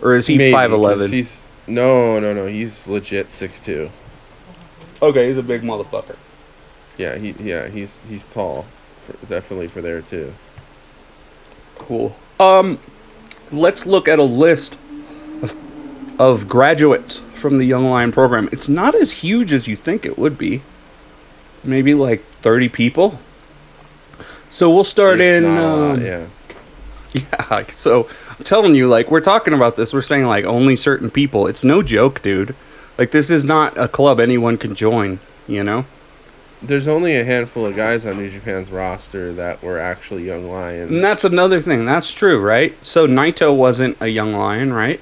Or is he five eleven? five 'cause? He's no, no, no. He's legit six two. Okay, he's a big motherfucker. Yeah, he yeah he's he's tall, for, definitely for there too. Cool. Um, let's look at a list of, of graduates from the Young Lion program. It's not as huge as you think it would be. Maybe like 30 people. So we'll start It's in. lot, um, yeah. yeah. So I'm telling you, like, we're talking about this. We're saying, like, only certain people. It's no joke, dude. Like, this is not a club anyone can join, you know? There's only a handful of guys on New Japan's roster that were actually young lions. And that's another thing. That's true, right? So Naito wasn't a young lion, right?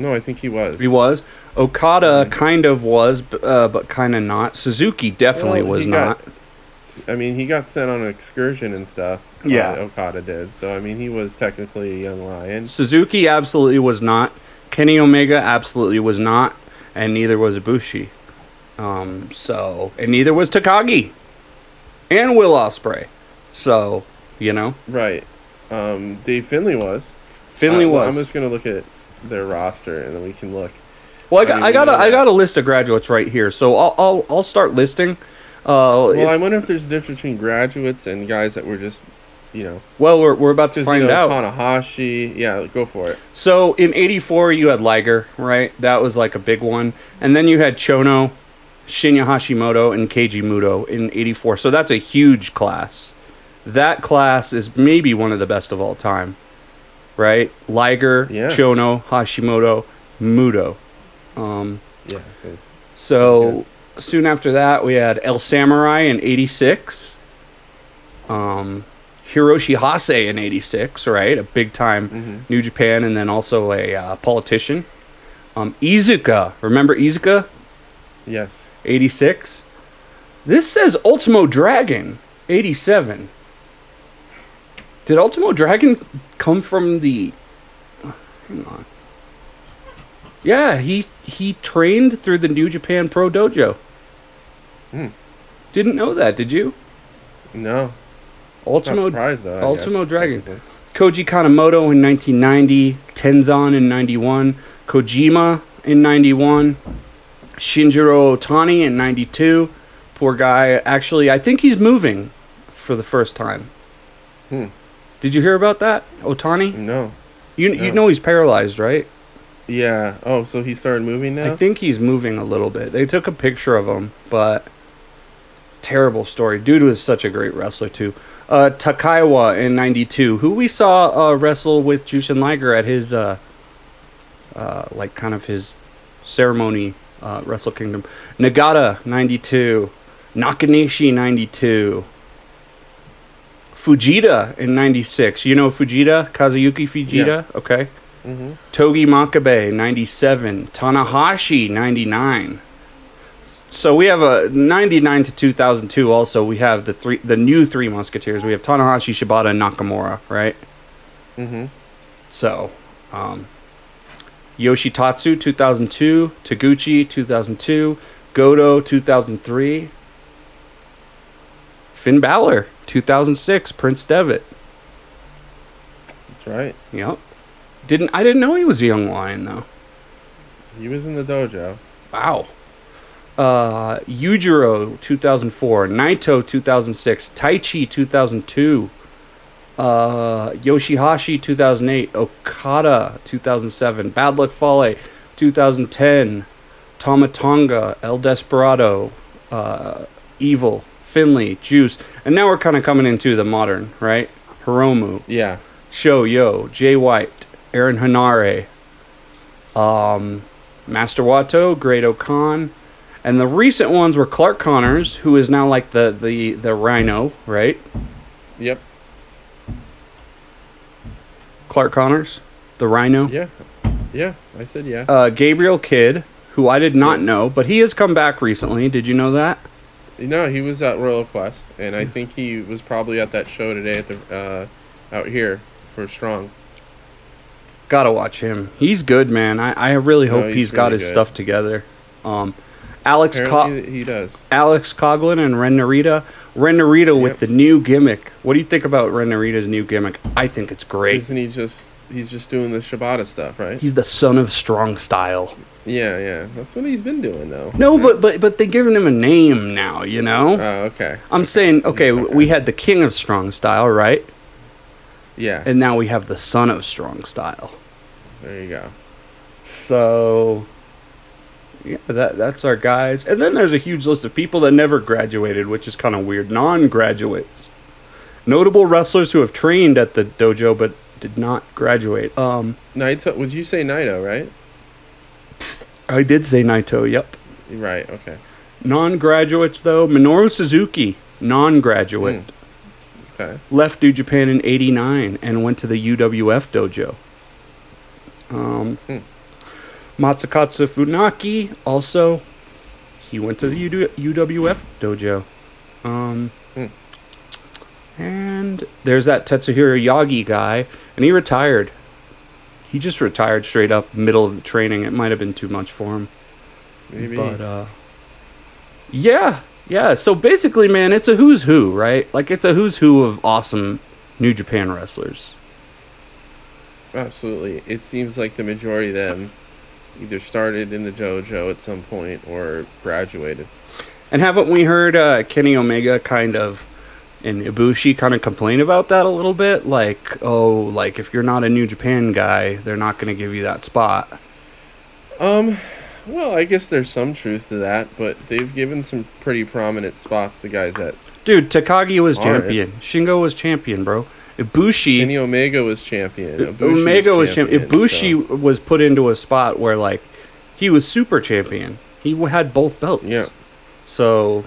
no, I think he was. He was. Okada kind of was, uh, but kind of not. Suzuki definitely Well, was he not. I mean, he got sent on an excursion and stuff. Yeah. uh, Okada did. So I mean, he was technically a young lion. Suzuki absolutely was not. Kenny Omega absolutely was not, and neither was Ibushi. Um, so, and neither was Takagi, and Will Ospreay. So, you know, Right. Um, Dave Finlay was. Finlay Uh, well, was. I'm just gonna look at their roster and then we can look. Well, I I got, mean, I got, a, I got a list of graduates right here. So I'll, I'll, I'll start listing. Uh, Well, it- I wonder if there's a difference between graduates and guys that were just, you know, well, we're, we're about to find you know, out. Tanahashi. Yeah, go for it. So in '84, you had Liger, right? That was like a big one, and then you had Chono, Shinya Hashimoto, and Keiji Muto in '84. So that's a huge class. That class is maybe one of the best of all time. right? Liger, Yeah. Chono, Hashimoto, Muto. Um, Yeah. so soon after that, we had El Samurai in '86. Um, Hiroshi Hase in '86, right? A big time Mhm. New Japan, and then also a uh, politician. Um, Iizuka, remember Iizuka? Yes. 86. This says Ultimo Dragon, 87. Did Ultimo Dragon come from the. Hang on. Yeah, he he trained through the New Japan Pro Dojo. Hmm. Didn't know that, did you? No. Ultimo surprised though. Ultimo guess, Dragon. Koji Kanemoto in 1990, Tenzan in 91, Kojima in 91, Shinjiro Otani in 92. Poor guy. Actually, I think he's moving for the first time. Hmm. Did you hear about that? Otani? No. You you know he's paralyzed, right? Yeah. Oh, so he started moving now. I think he's moving a little bit. They took a picture of him, but terrible story. Dude was such a great wrestler too. Uh, Takaiwa in '92, who we saw uh, wrestle with Jushin Liger at his, uh, uh, like kind of his ceremony, uh, Wrestle Kingdom. Nagata '92, Nakanishi '92. Fujita in '96. You know Fujita, Kazuyuki Fujita. Okay. Hmm Togi Makabe 97, Tanahashi 99. So we have a 99 to 2002 also we have the three the new three musketeers. We have Tanahashi, Shibata and Nakamura, right? Mm-hmm. So, um Yoshitatsu 2002, Taguchi 2002, Goto 2003, Finn Balor 2006, Prince Devitt. That's right. Yep. Didn't I didn't know he was a young lion though. He was in the dojo. Wow. Uh, Yujiro 2004, Naito 2006, Taichi 2002, uh, Yoshihashi 2008, Okada 2007, Bad Luck Fale 2010, Tama Tonga, El Desperado, uh, Evil, Finlay, Juice, and now we're kind of coming into the modern, right? Hiromu, Yeah. Sho Yoh, Jay White, Aaron Henare, um, Master Wato, Great O-Khan, and the recent ones were Clark Connors, who is now like the the the Rhino, right? Yep. Clark Connors, the Rhino. Yeah. Yeah. I said yeah. Uh, Gabriel Kidd, who I did not know, but he has come back recently. Did you know that? No, he was at Royal Quest, and I think he was probably at that show today at the uh, out here for Strong. Gotta watch him. He's good, man. I, I really No, hope he's he's got his good. stuff together. Um, Alex Co- he does. Alex Coughlin and Ren Narita. Ren Narita with the new gimmick. What do you think about Ren Narita's new gimmick? I think it's great. Isn't he just? He's just doing the Shibata stuff, right? He's the son of strong style. Yeah, yeah. That's what he's been doing though. No, Yeah. but but but they're giving him a name now. You know. Oh, okay. I'm saying, okay, okay. we had the king of strong style, right? Yeah. And now we have the son of strong style. there you go. So, yeah, that that's our guys. And then there's a huge list of people that never graduated, which is kind of weird. Non-graduates, notable wrestlers who have trained at the dojo but did not graduate. Um, Naito. Would you say Naito? Right. I did say Naito. Yep. Right. Okay. Non-graduates though, Minoru Suzuki, non-graduate, Okay. left New Japan in '89 and went to the UWF dojo. Um, Hmm. Masakatsu Funaki also, he went to the UWF dojo. Um, Hmm. and there's that Tetsuhiro Yagi guy, and he retired. He just retired straight up middle of the training. It might have been too much for him. Maybe. But uh Yeah, yeah. So basically, man, it's a who's who, right? Like it's a who's who of awesome New Japan wrestlers. Absolutely. It seems like the majority of them either started in the dojo at some point or graduated. And haven't we heard uh, Kenny Omega kind of and Ibushi kind of complain about that a little bit? Like, oh, like if you're not a New Japan guy, they're not going to give you that spot. Um, well, I guess there's some truth to that, but they've given some pretty prominent spots to guys that. Dude, Takagi was champion. Shingo was champion, bro. Ibushi. Kenny Omega was champion. Ibushi Omega was champion. champion, Ibushi was put into a spot where like he was super champion. He had both belts. Yeah. So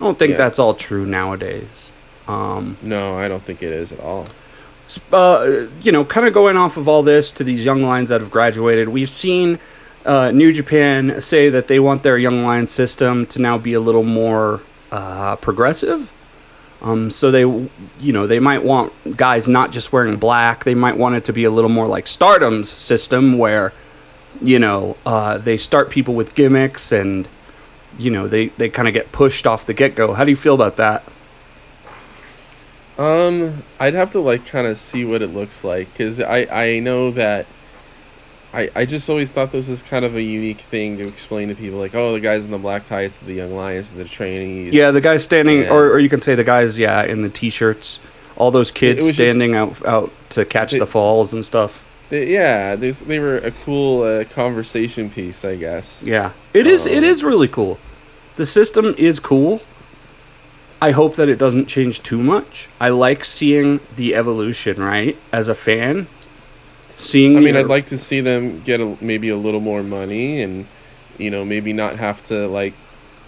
I don't think Yeah. that's all true nowadays. Um, No, I don't think it is at all. uh, you know, kind of going off of all this to these young lions that have graduated, we've seen uh, New Japan say that they want their young lion system to now be a little more uh, progressive. Um, so they, you know, they might want guys not just wearing black. They might want it to be a little more like Stardom's system, where, you know, uh, they start people with gimmicks and, you know, they they kind of get pushed off the get go. How do you feel about that? Um, I'd have to like kind of see what it looks like because I I know that. I, I just always thought this was kind of a unique thing to explain to people, like, oh, the guys in the black ties, the young lions, the trainees. Yeah, the guys standing, or, or you can say the guys, yeah, in the t-shirts. All those kids was just- standing out out to catch They- the falls and stuff. They, yeah, there's, they were a cool uh, conversation piece, I guess. Yeah, it is. it Um, is really cool. The system is cool. I hope that it doesn't change too much. I like seeing the evolution, right? As a fan, seeing. I mean, your- I'd like to see them get a, maybe a little more money and, you know, maybe not have to, like,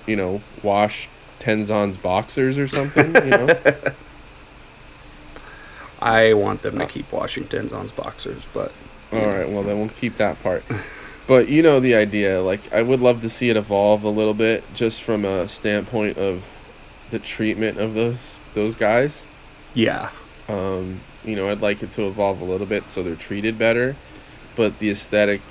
you know, wash Tenzan's boxers or something, you know? I want them to keep Washington's on boxers, but All right, well then we'll keep that part. But you know the idea. Like I would love to see it evolve a little bit, just from a standpoint of the treatment of those those guys. yeah, Um, you know, I'd like it to evolve a little bit so they're treated better. But the aesthetic,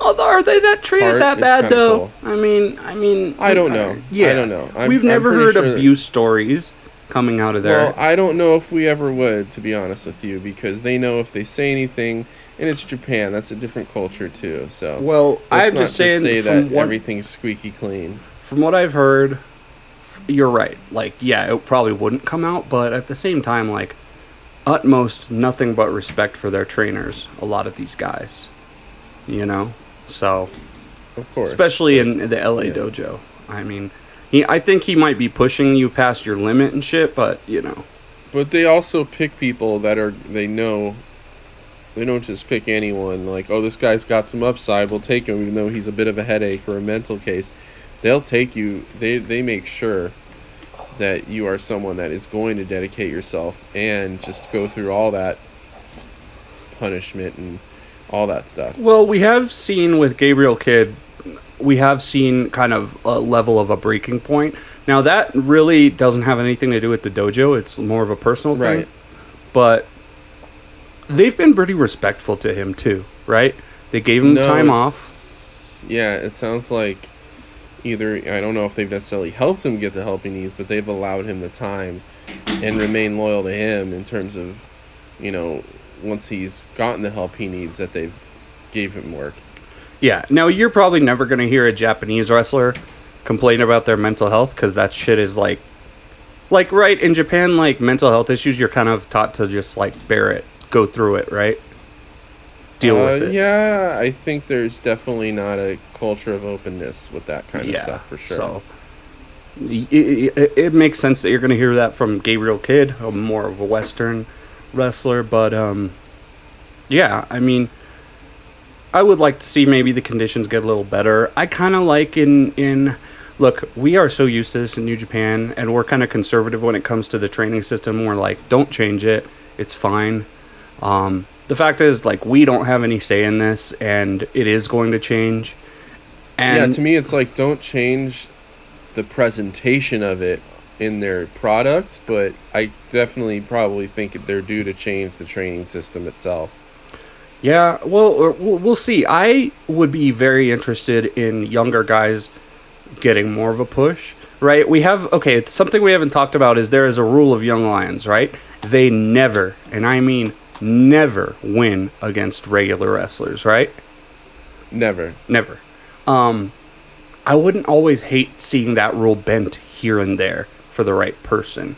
Oh, are they that treated that bad though? cool. I mean, I mean, I don't know. Yeah, I don't know. I'm- We've never heard sure that- abuse stories coming out of there. well, I don't know if we ever would, to be honest with you, because they know if they say anything, and it's Japan. That's a different culture too. So well, I'm just saying say that what everything's squeaky clean. from what I've heard, you're right. Like, yeah, it probably wouldn't come out, but at the same time, like, utmost nothing but respect for their trainers. A lot of these guys, you know, so Of course, especially in the LA yeah. dojo. I mean, he, I think he might be pushing you past your limit and shit, but you know, But they also pick people that are they know. They don't just pick anyone like, oh, this guy's got some upside. We'll take him, even though he's a bit of a headache or a mental case. They'll take you. They they make sure that you are someone that is going to dedicate yourself and just go through all that punishment and all that stuff. Well, we have seen with Gabriel Kidd, we have seen kind of a level of a breaking point. Now that really doesn't have anything to do with the dojo; it's more of a personal thing. Right. But they've been pretty respectful to him too, right? They gave him No, time off. Yeah, it sounds like either I don't know if they've necessarily helped him get the help he needs, but they've allowed him the time and remain loyal to him in terms of, you know, once he's gotten the help he needs, that they've gave him work. Yeah. Now you're probably never going to hear a Japanese wrestler complain about their mental health because that shit is like, like right in Japan, like mental health issues, you're kind of taught to just like bear it, go through it, right? Deal Uh, with it. Yeah, I think there's definitely not a culture of openness with that kind of stuff for sure. So it, it, it makes sense that you're going to hear that from Gabriel Kidd, a more of a Western wrestler. But um, yeah, I mean, I would like to see maybe the conditions get a little better. I kind of like in in look, we are so used to this in New Japan, and we're kind of conservative when it comes to the training system. We're like, don't change it; it's fine. Um, the fact is, like, we don't have any say in this, and it is going to change. And yeah, to me, it's like don't change the presentation of it in their product, but I definitely probably think they're due to change the training system itself. Yeah, well, uh, we'll we'll see. I would be very interested in younger guys getting more of a push, right? We have okay, it's something we haven't talked about is there is a rule of young lions, right? They never, and I mean never win against regular wrestlers, right? Never. Never. Um I wouldn't always hate seeing that rule bent here and there for the right person.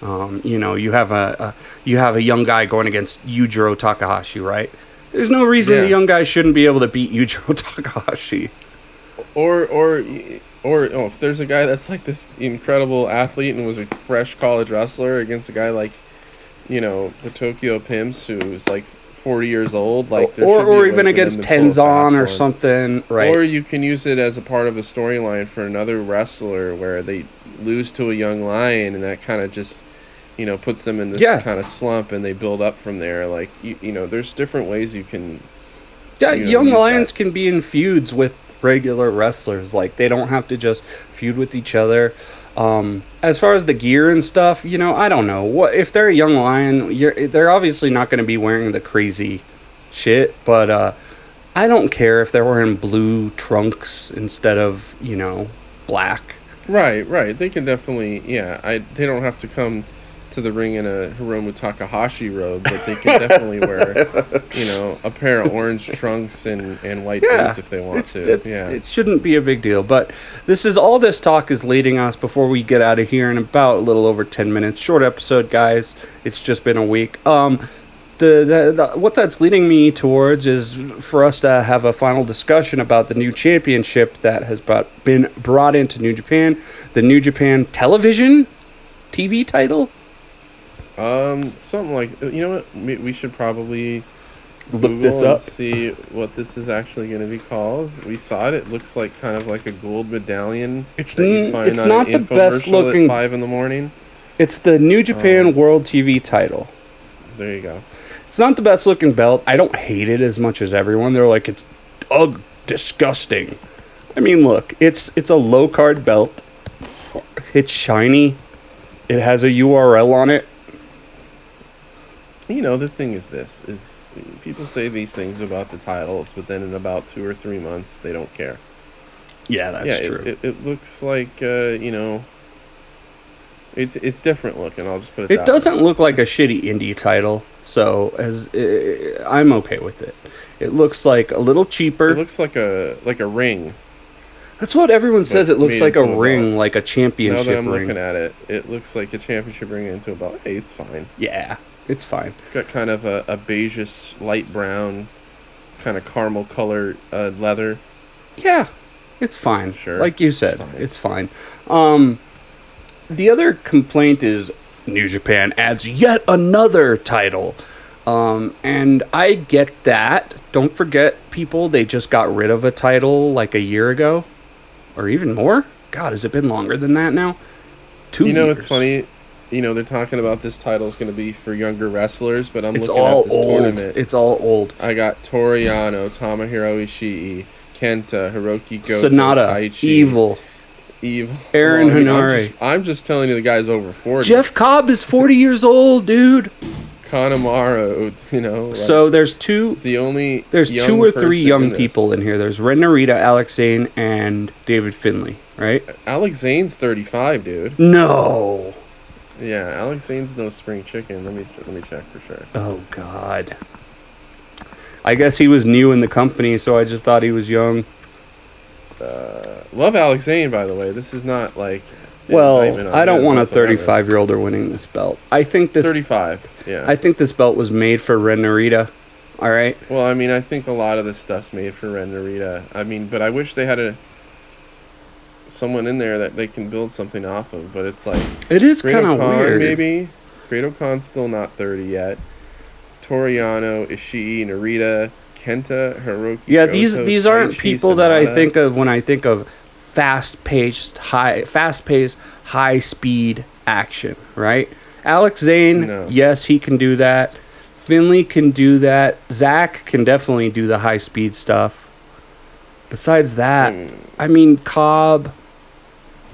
Um, you know, you have a, a you have a young guy going against Yujiro Takahashi, right? There's no reason Yeah. the young guy shouldn't be able to beat Yujiro Takahashi. Or or or oh, if there's a guy that's like this incredible athlete and was a fresh college wrestler against a guy like you know, the Tokyo Pimps, who's like 40 years old. Like, or should be a or even against them to pull a Tenzan or something, right? Or you can use it as a part of a storyline for another wrestler where they lose to a young lion, and that kind of just, you know, puts them in this Yeah. kind of slump, and they build up from there. Like, you, you know, there's different ways you can. Yeah, you know, young lions that. can be in feuds with regular wrestlers. Like they don't have to just feud with each other. Um, as far as the gear and stuff, you know, I don't know what if they're a young lion. They're obviously not going to be wearing the crazy shit, but uh, I don't care if they're wearing blue trunks instead of you know black. Right, right. They can definitely, yeah. I they don't have to come to the ring in a Hiromu Takahashi robe, but they can definitely wear, you know, a pair of orange trunks and, and white Yeah, boots if they want It's, to. it's, yeah. It shouldn't be a big deal. But this is all this talk is leading us before we get out of here in about a little over 10 minutes. Short episode, guys. It's just been a week. Um, the, the, the what that's leading me towards is for us to have a final discussion about the new championship that has brought, been brought into New Japan, the New Japan Television TV title. Um, something like you know what? We, should probably Look Google this up. see what this is actually going to be called. We saw it. It looks like kind of like a gold medallion. It's n- it's not the best looking- Five in the morning. It's the New Japan Oh. World TV title. There you go. It's not the best looking belt. I don't hate it as much as everyone. They're like it's ugh, disgusting. I mean, look, it's it's a low card belt. It's shiny. It has a URL on it. You know, the thing is this is people say these things about the titles, but then in about two or three months they don't care. Yeah, that's yeah, true. It, it, looks like uh, you know. It's it's different looking. I'll just put it. It, doesn't Way. look like a shitty indie title, so as uh, I'm okay with it. It looks like a little cheaper. It looks like a like a ring. That's what everyone says. It looks like a ring, like a Now that I'm ring. looking at it, it looks like a championship ring into a belt. Hey, it's fine. yeah, it's fine. It's got kind of a, a beigeish light brown, kind of caramel color uh, leather. Yeah, it's fine. Sure. Like you said, Fine. it's fine. Um, the other complaint is New Japan adds yet another title. Um, and I get that. Don't forget, people, they just got rid of a title like a year ago, or even more. God, has it been longer than that now? Two. you know, years. it's funny. You know, they're talking about this title is going to be for younger wrestlers, but I'm It's looking all at this old. tournament. It's all old. I got Toru Yano, Tomohiro Ishii, Kenta, Hiroki Goto, Sanada, Taichi, Evil, Evil, Aaron Well, I mean, I'm just, I'm just telling you, the guy's over forty. Jeff Cobb is forty years old, dude. Kanemaru, you know. like, So there's two the only There's young two or three young in people in here. There's Ren Narita, Alex Zayne, and David Finlay, right? Alex Zayne's 35, dude. No. Yeah, Alex Zayne's no spring chicken. Let me let me check for sure. Oh God. I guess he was new in the company, so I just thought he was young. Uh, love Alex Zayne, by the way. This is not like. Well, I don't want a 35 year older winning this belt. I think this. 35. Yeah. I think this belt was made for Ren Narita. All right. well, I mean, I think a lot of this stuff's made for Ren Narita. I mean, but I wish they had a someone in there that they can build something off of. But it's like It is kind of weird. maybe. O-Khan's still not 30 yet. Toru Yano, Ishii, Narita, Kenta, Hiroki. Yeah, these Goto, these aren't Taichi, people that I think of when I think of fast-paced, high, fast-paced, high-speed action. Right? Alex Zayne, No. yes, he can do that. Finlay can do that. Zach can definitely do the high-speed stuff. Besides that, Mm, I mean Cobb.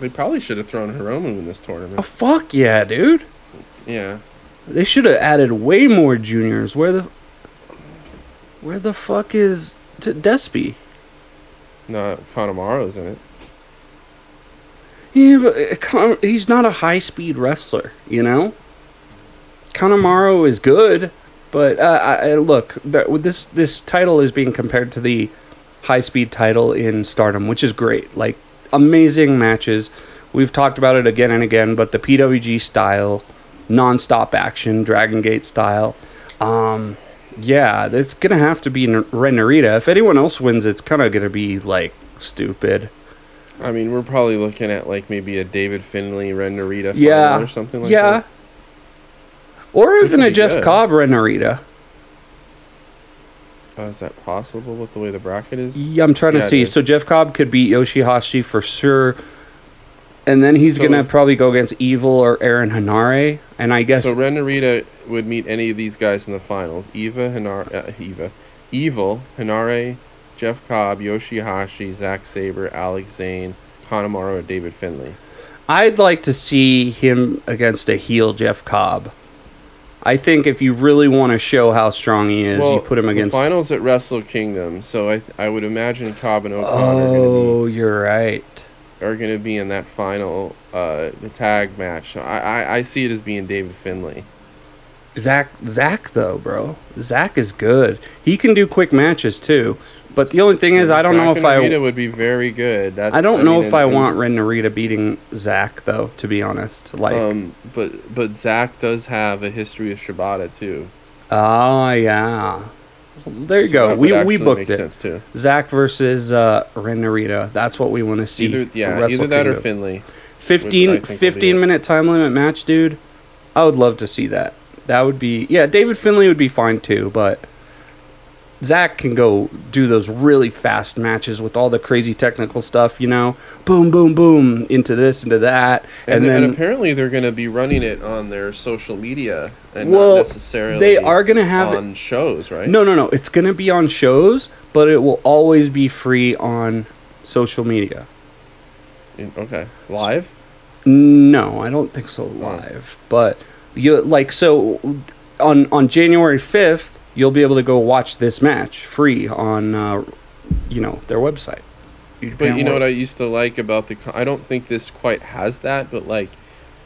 They probably should have thrown Hiromu in this tournament. Oh fuck yeah, dude! Yeah. They should have added way more juniors. Where the where the fuck is T- Despy? No, Kanemaru's in it. Yeah, but uh, Con- he's not a high speed wrestler, you know. Kanemaru is good, but uh, I, look, this this title is being compared to the high speed title in Stardom, which is great. Like amazing matches. We've talked about it again and again, but the PWG style, non-stop action, Dragon Gate style. Um, yeah, it's gonna have to be N- Ren Narita. If anyone else wins, it's kind of gonna be like stupid. I mean, we're probably looking at like maybe a David Finlay, Ren Narita Yeah. or something like yeah. that. Yeah. Or even a Jeff good. Cobb or Uh, is that possible with the way the bracket is? Yeah, I'm trying Yeah, to see. So Jeff Cobb could beat Yoshihashi for sure, and then he's So gonna if- probably go against Evil or Aaron Henare, and I guess So Ren Narita would meet any of these guys in the finals. Eva, Henare, uh, Eva, Evil, Henare, Jeff Cobb, Yoshihashi, Zack Saber, Alex Zayne, Kanemaru, or David Finlay. I'd like to see him against a heel Jeff Cobb. I think if you really want to show how strong he is, you put him against. the finals at Wrestle Kingdom. So I, I would imagine Cobb and O'Connor oh, you're right. are going to be in that final, uh, the tag match. So I, I, I see it as being David Finlay. Zach, Zach though, bro, Zach is good. He can do quick matches too. But the only thing is, I don't know if and I. Narita would be very good. That's, I don't know mean, if I want Ren Narita beating Zach though. To be honest, like, Um, but but Zach does have a history of Shibata too. oh yeah, there you So go. We we booked it. Sense too. Zach versus uh, Ren Narita. That's what we want to see. Either yeah, either that or Finlay. 15, would- I think will be 15 it. minute time limit match, dude. I would love to see that. That would be yeah. David Finlay would be fine too, but Zach can go do those really fast matches with all the crazy technical stuff. You know, boom, boom, boom, into this, into that, And, and, then then apparently they're going to be running it on their social media and Well, not necessarily they are gonna have it- on shows, right? no, no, no. It's gonna be on shows, but it will always be free on social media. In- okay, live. No, I don't think so oh. live. But you like so on on January fifth, you'll be able to go watch this match free on uh, you know their website. But you know what I used to like about the. co- I don't think this quite has that, but like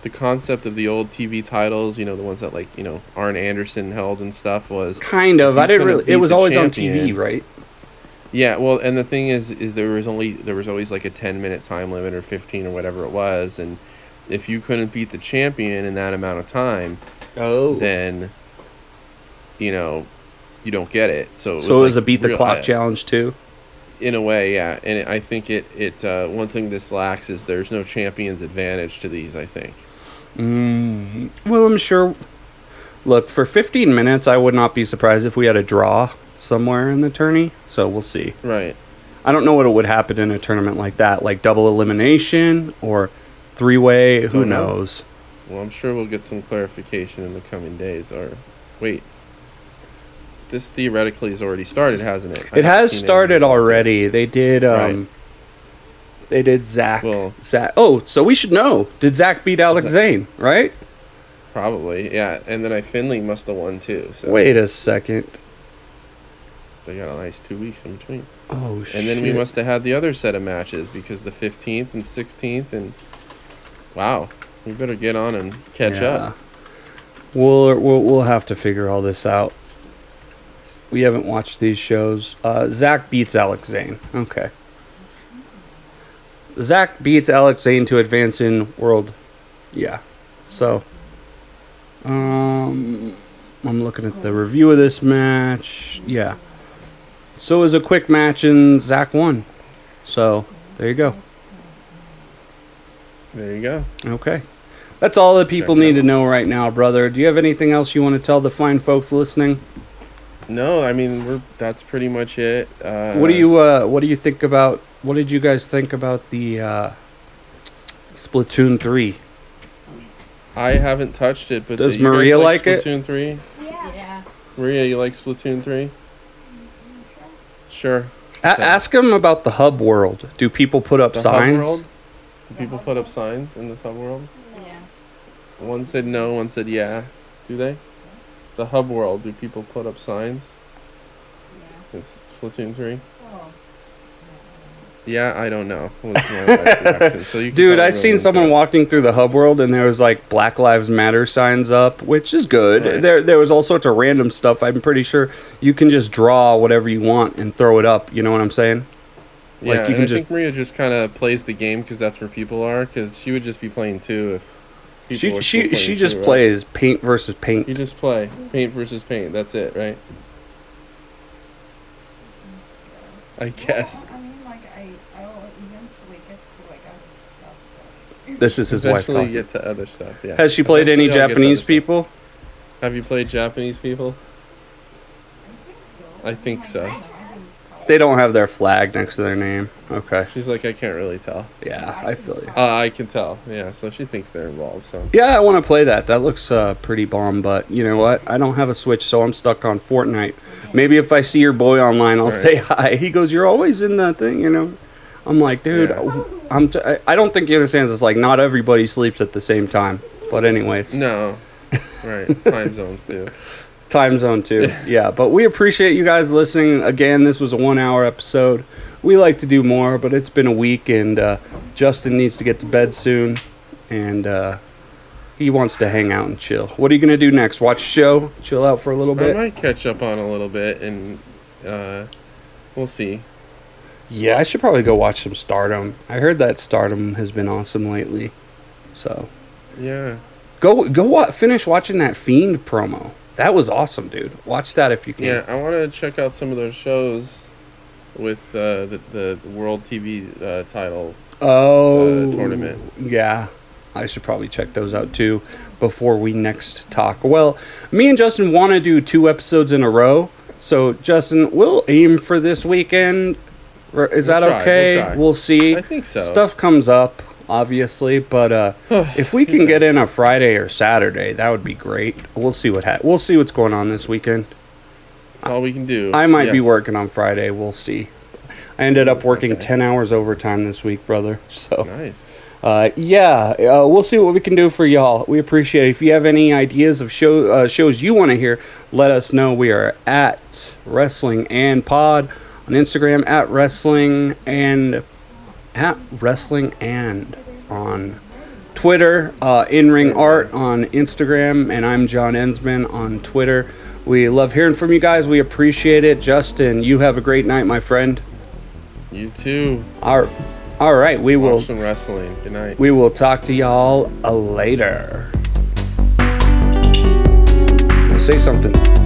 the concept of the old TV titles, you know, the ones that like you know Arn Anderson held and stuff was kind of. I didn't really. It was always on TV, right? Yeah, well, and the thing is, is there was only there was always like a ten minute time limit or fifteen or whatever it was, and if you couldn't beat the champion in that amount of time, Oh. then you know you don't get it. So it so it was like a beat the clock challenge too. in a way, yeah. And it, I think it it uh, one thing this lacks is there's no champion's advantage to these. I think. Mm, well, I'm sure. Look, for 15 minutes, I would not be surprised if we had a draw somewhere in the tourney. So we'll see. Right. I don't know what it would happen in a tournament like that, like double elimination or three way. Who know. knows? Well, I'm sure we'll get some clarification in the coming days. Or wait, this theoretically has already started, hasn't it? I It has started already. They did. Um, Right. They did Zach. Well- Zach. Oh, so we should know. Did Zach beat Alex Zayne? Right. Probably, yeah. And then I Finlay must have won too. So Wait a second. they got a nice two weeks in between. Oh shit. And then we must have had the other set of matches because the 15th and 16th and wow, we better get on and catch Yeah. up. We'll, we'll we'll have to figure all this out. We haven't watched these shows. Uh, Zach beats Alex Zayne. Okay. Zach beats Alex Zayne to advance in world. Yeah. So. Um, I'm looking at the review of this match. Yeah. So it was a quick match and Zach won. So there you go. There you go. Okay. That's all that people need to know right now, brother. Do you have anything else you want to tell the fine folks listening? No, I mean we're that's pretty much it. Uh, what do you uh what do you think about what did you guys think about the uh Splatoon 3? I haven't touched it, but Does do you guys Maria like it? Splatoon three? Yeah. Yeah. Maria, you like Splatoon three? Sure. A- Okay. ask them about the hub world. Do people put up The signs? hub world. Do people put up signs in the hub world? Yeah. One said no, one said yeah. Do they? The hub world. Do people put up signs in Splatoon three? Oh. Yeah, I don't know. was my wife's reaction. So you Dude, I I'm seen really someone into walking through the hub world and there was like Black Lives Matter signs up, which is good. Right. There there was all sorts of random stuff. I'm pretty sure you can just draw whatever you want and throw it up, you know what I'm saying? Yeah, like, you and can I just- think Maria just kind of plays the game because that's where people are. Because she would just be playing too if people She she playing she too, just right? plays paint versus paint. You just play paint versus paint. That's it, right? I guess. I mean, like, I, I'll eventually get to, like, other stuff. This is his wife Eventually talking. get to other stuff. Yeah. Has she played any Eventually I'll get to Japanese other stuff. people? Have you played Japanese people? I think so. Oh They don't have their flag next to their name. Okay. She's like, I can't really tell. Yeah, I feel you. Uh, I can tell. Yeah, so she thinks they're involved. So Yeah, I want to play that. That looks uh, pretty bomb, but you know what? I don't have a Switch, so I'm stuck on Fortnite. Maybe if I see your boy online, I'll Right. say hi. He goes, "You're always in that thing," you know. I'm like, dude, Yeah. I'm. T- I- don't think he understands. It's like not everybody sleeps at the same time. But anyways, no, right? Time zones too. time zone too. yeah, but we appreciate you guys listening. Again, this was a one-hour episode. We like to do more, but it's been a week, and uh, Justin needs to get to bed soon, and uh, he wants to hang out and chill. What are you gonna do next? Watch a show, chill out for a little bit. I might catch up on a little bit, and uh, we'll see. Yeah, I should probably go watch some Stardom. I heard that Stardom has been awesome lately, so Yeah, go go wa- finish watching that Fiend promo. That was awesome, dude. Watch that if you can. yeah. I want to check out some of those shows with uh, the the world TV uh, title. Oh, uh, tournament. Yeah, I should probably check those out too before we next talk. Well, me and Justin want to do two episodes in a row, so Justin, we'll aim for this weekend. Is We'll that try, we'll okay? try. We'll see. I think so. Stuff comes up, obviously, but uh, if we can get in a Friday or Saturday, that would be great. We'll see what ha- we'll see what's going on this weekend. That's all we can do. I might be working on Friday. We'll see. I ended up working Okay. 10 hours overtime this week, brother. So, Nice. uh, yeah, uh, we'll see what we can do for y'all. We appreciate it. If you have any ideas of show uh, shows you want to hear, let us know. We are at Wrestling and Pod on Instagram, at Wrestling and at Wrestling and on Twitter, uh, In Ring Art on Instagram, and I'm John Ensman on Twitter. We love hearing from you guys. We appreciate it. Justin, you have a great night, my friend. You too. All, all right, we will some wrestling. Good night. we will talk to y'all later. Say something.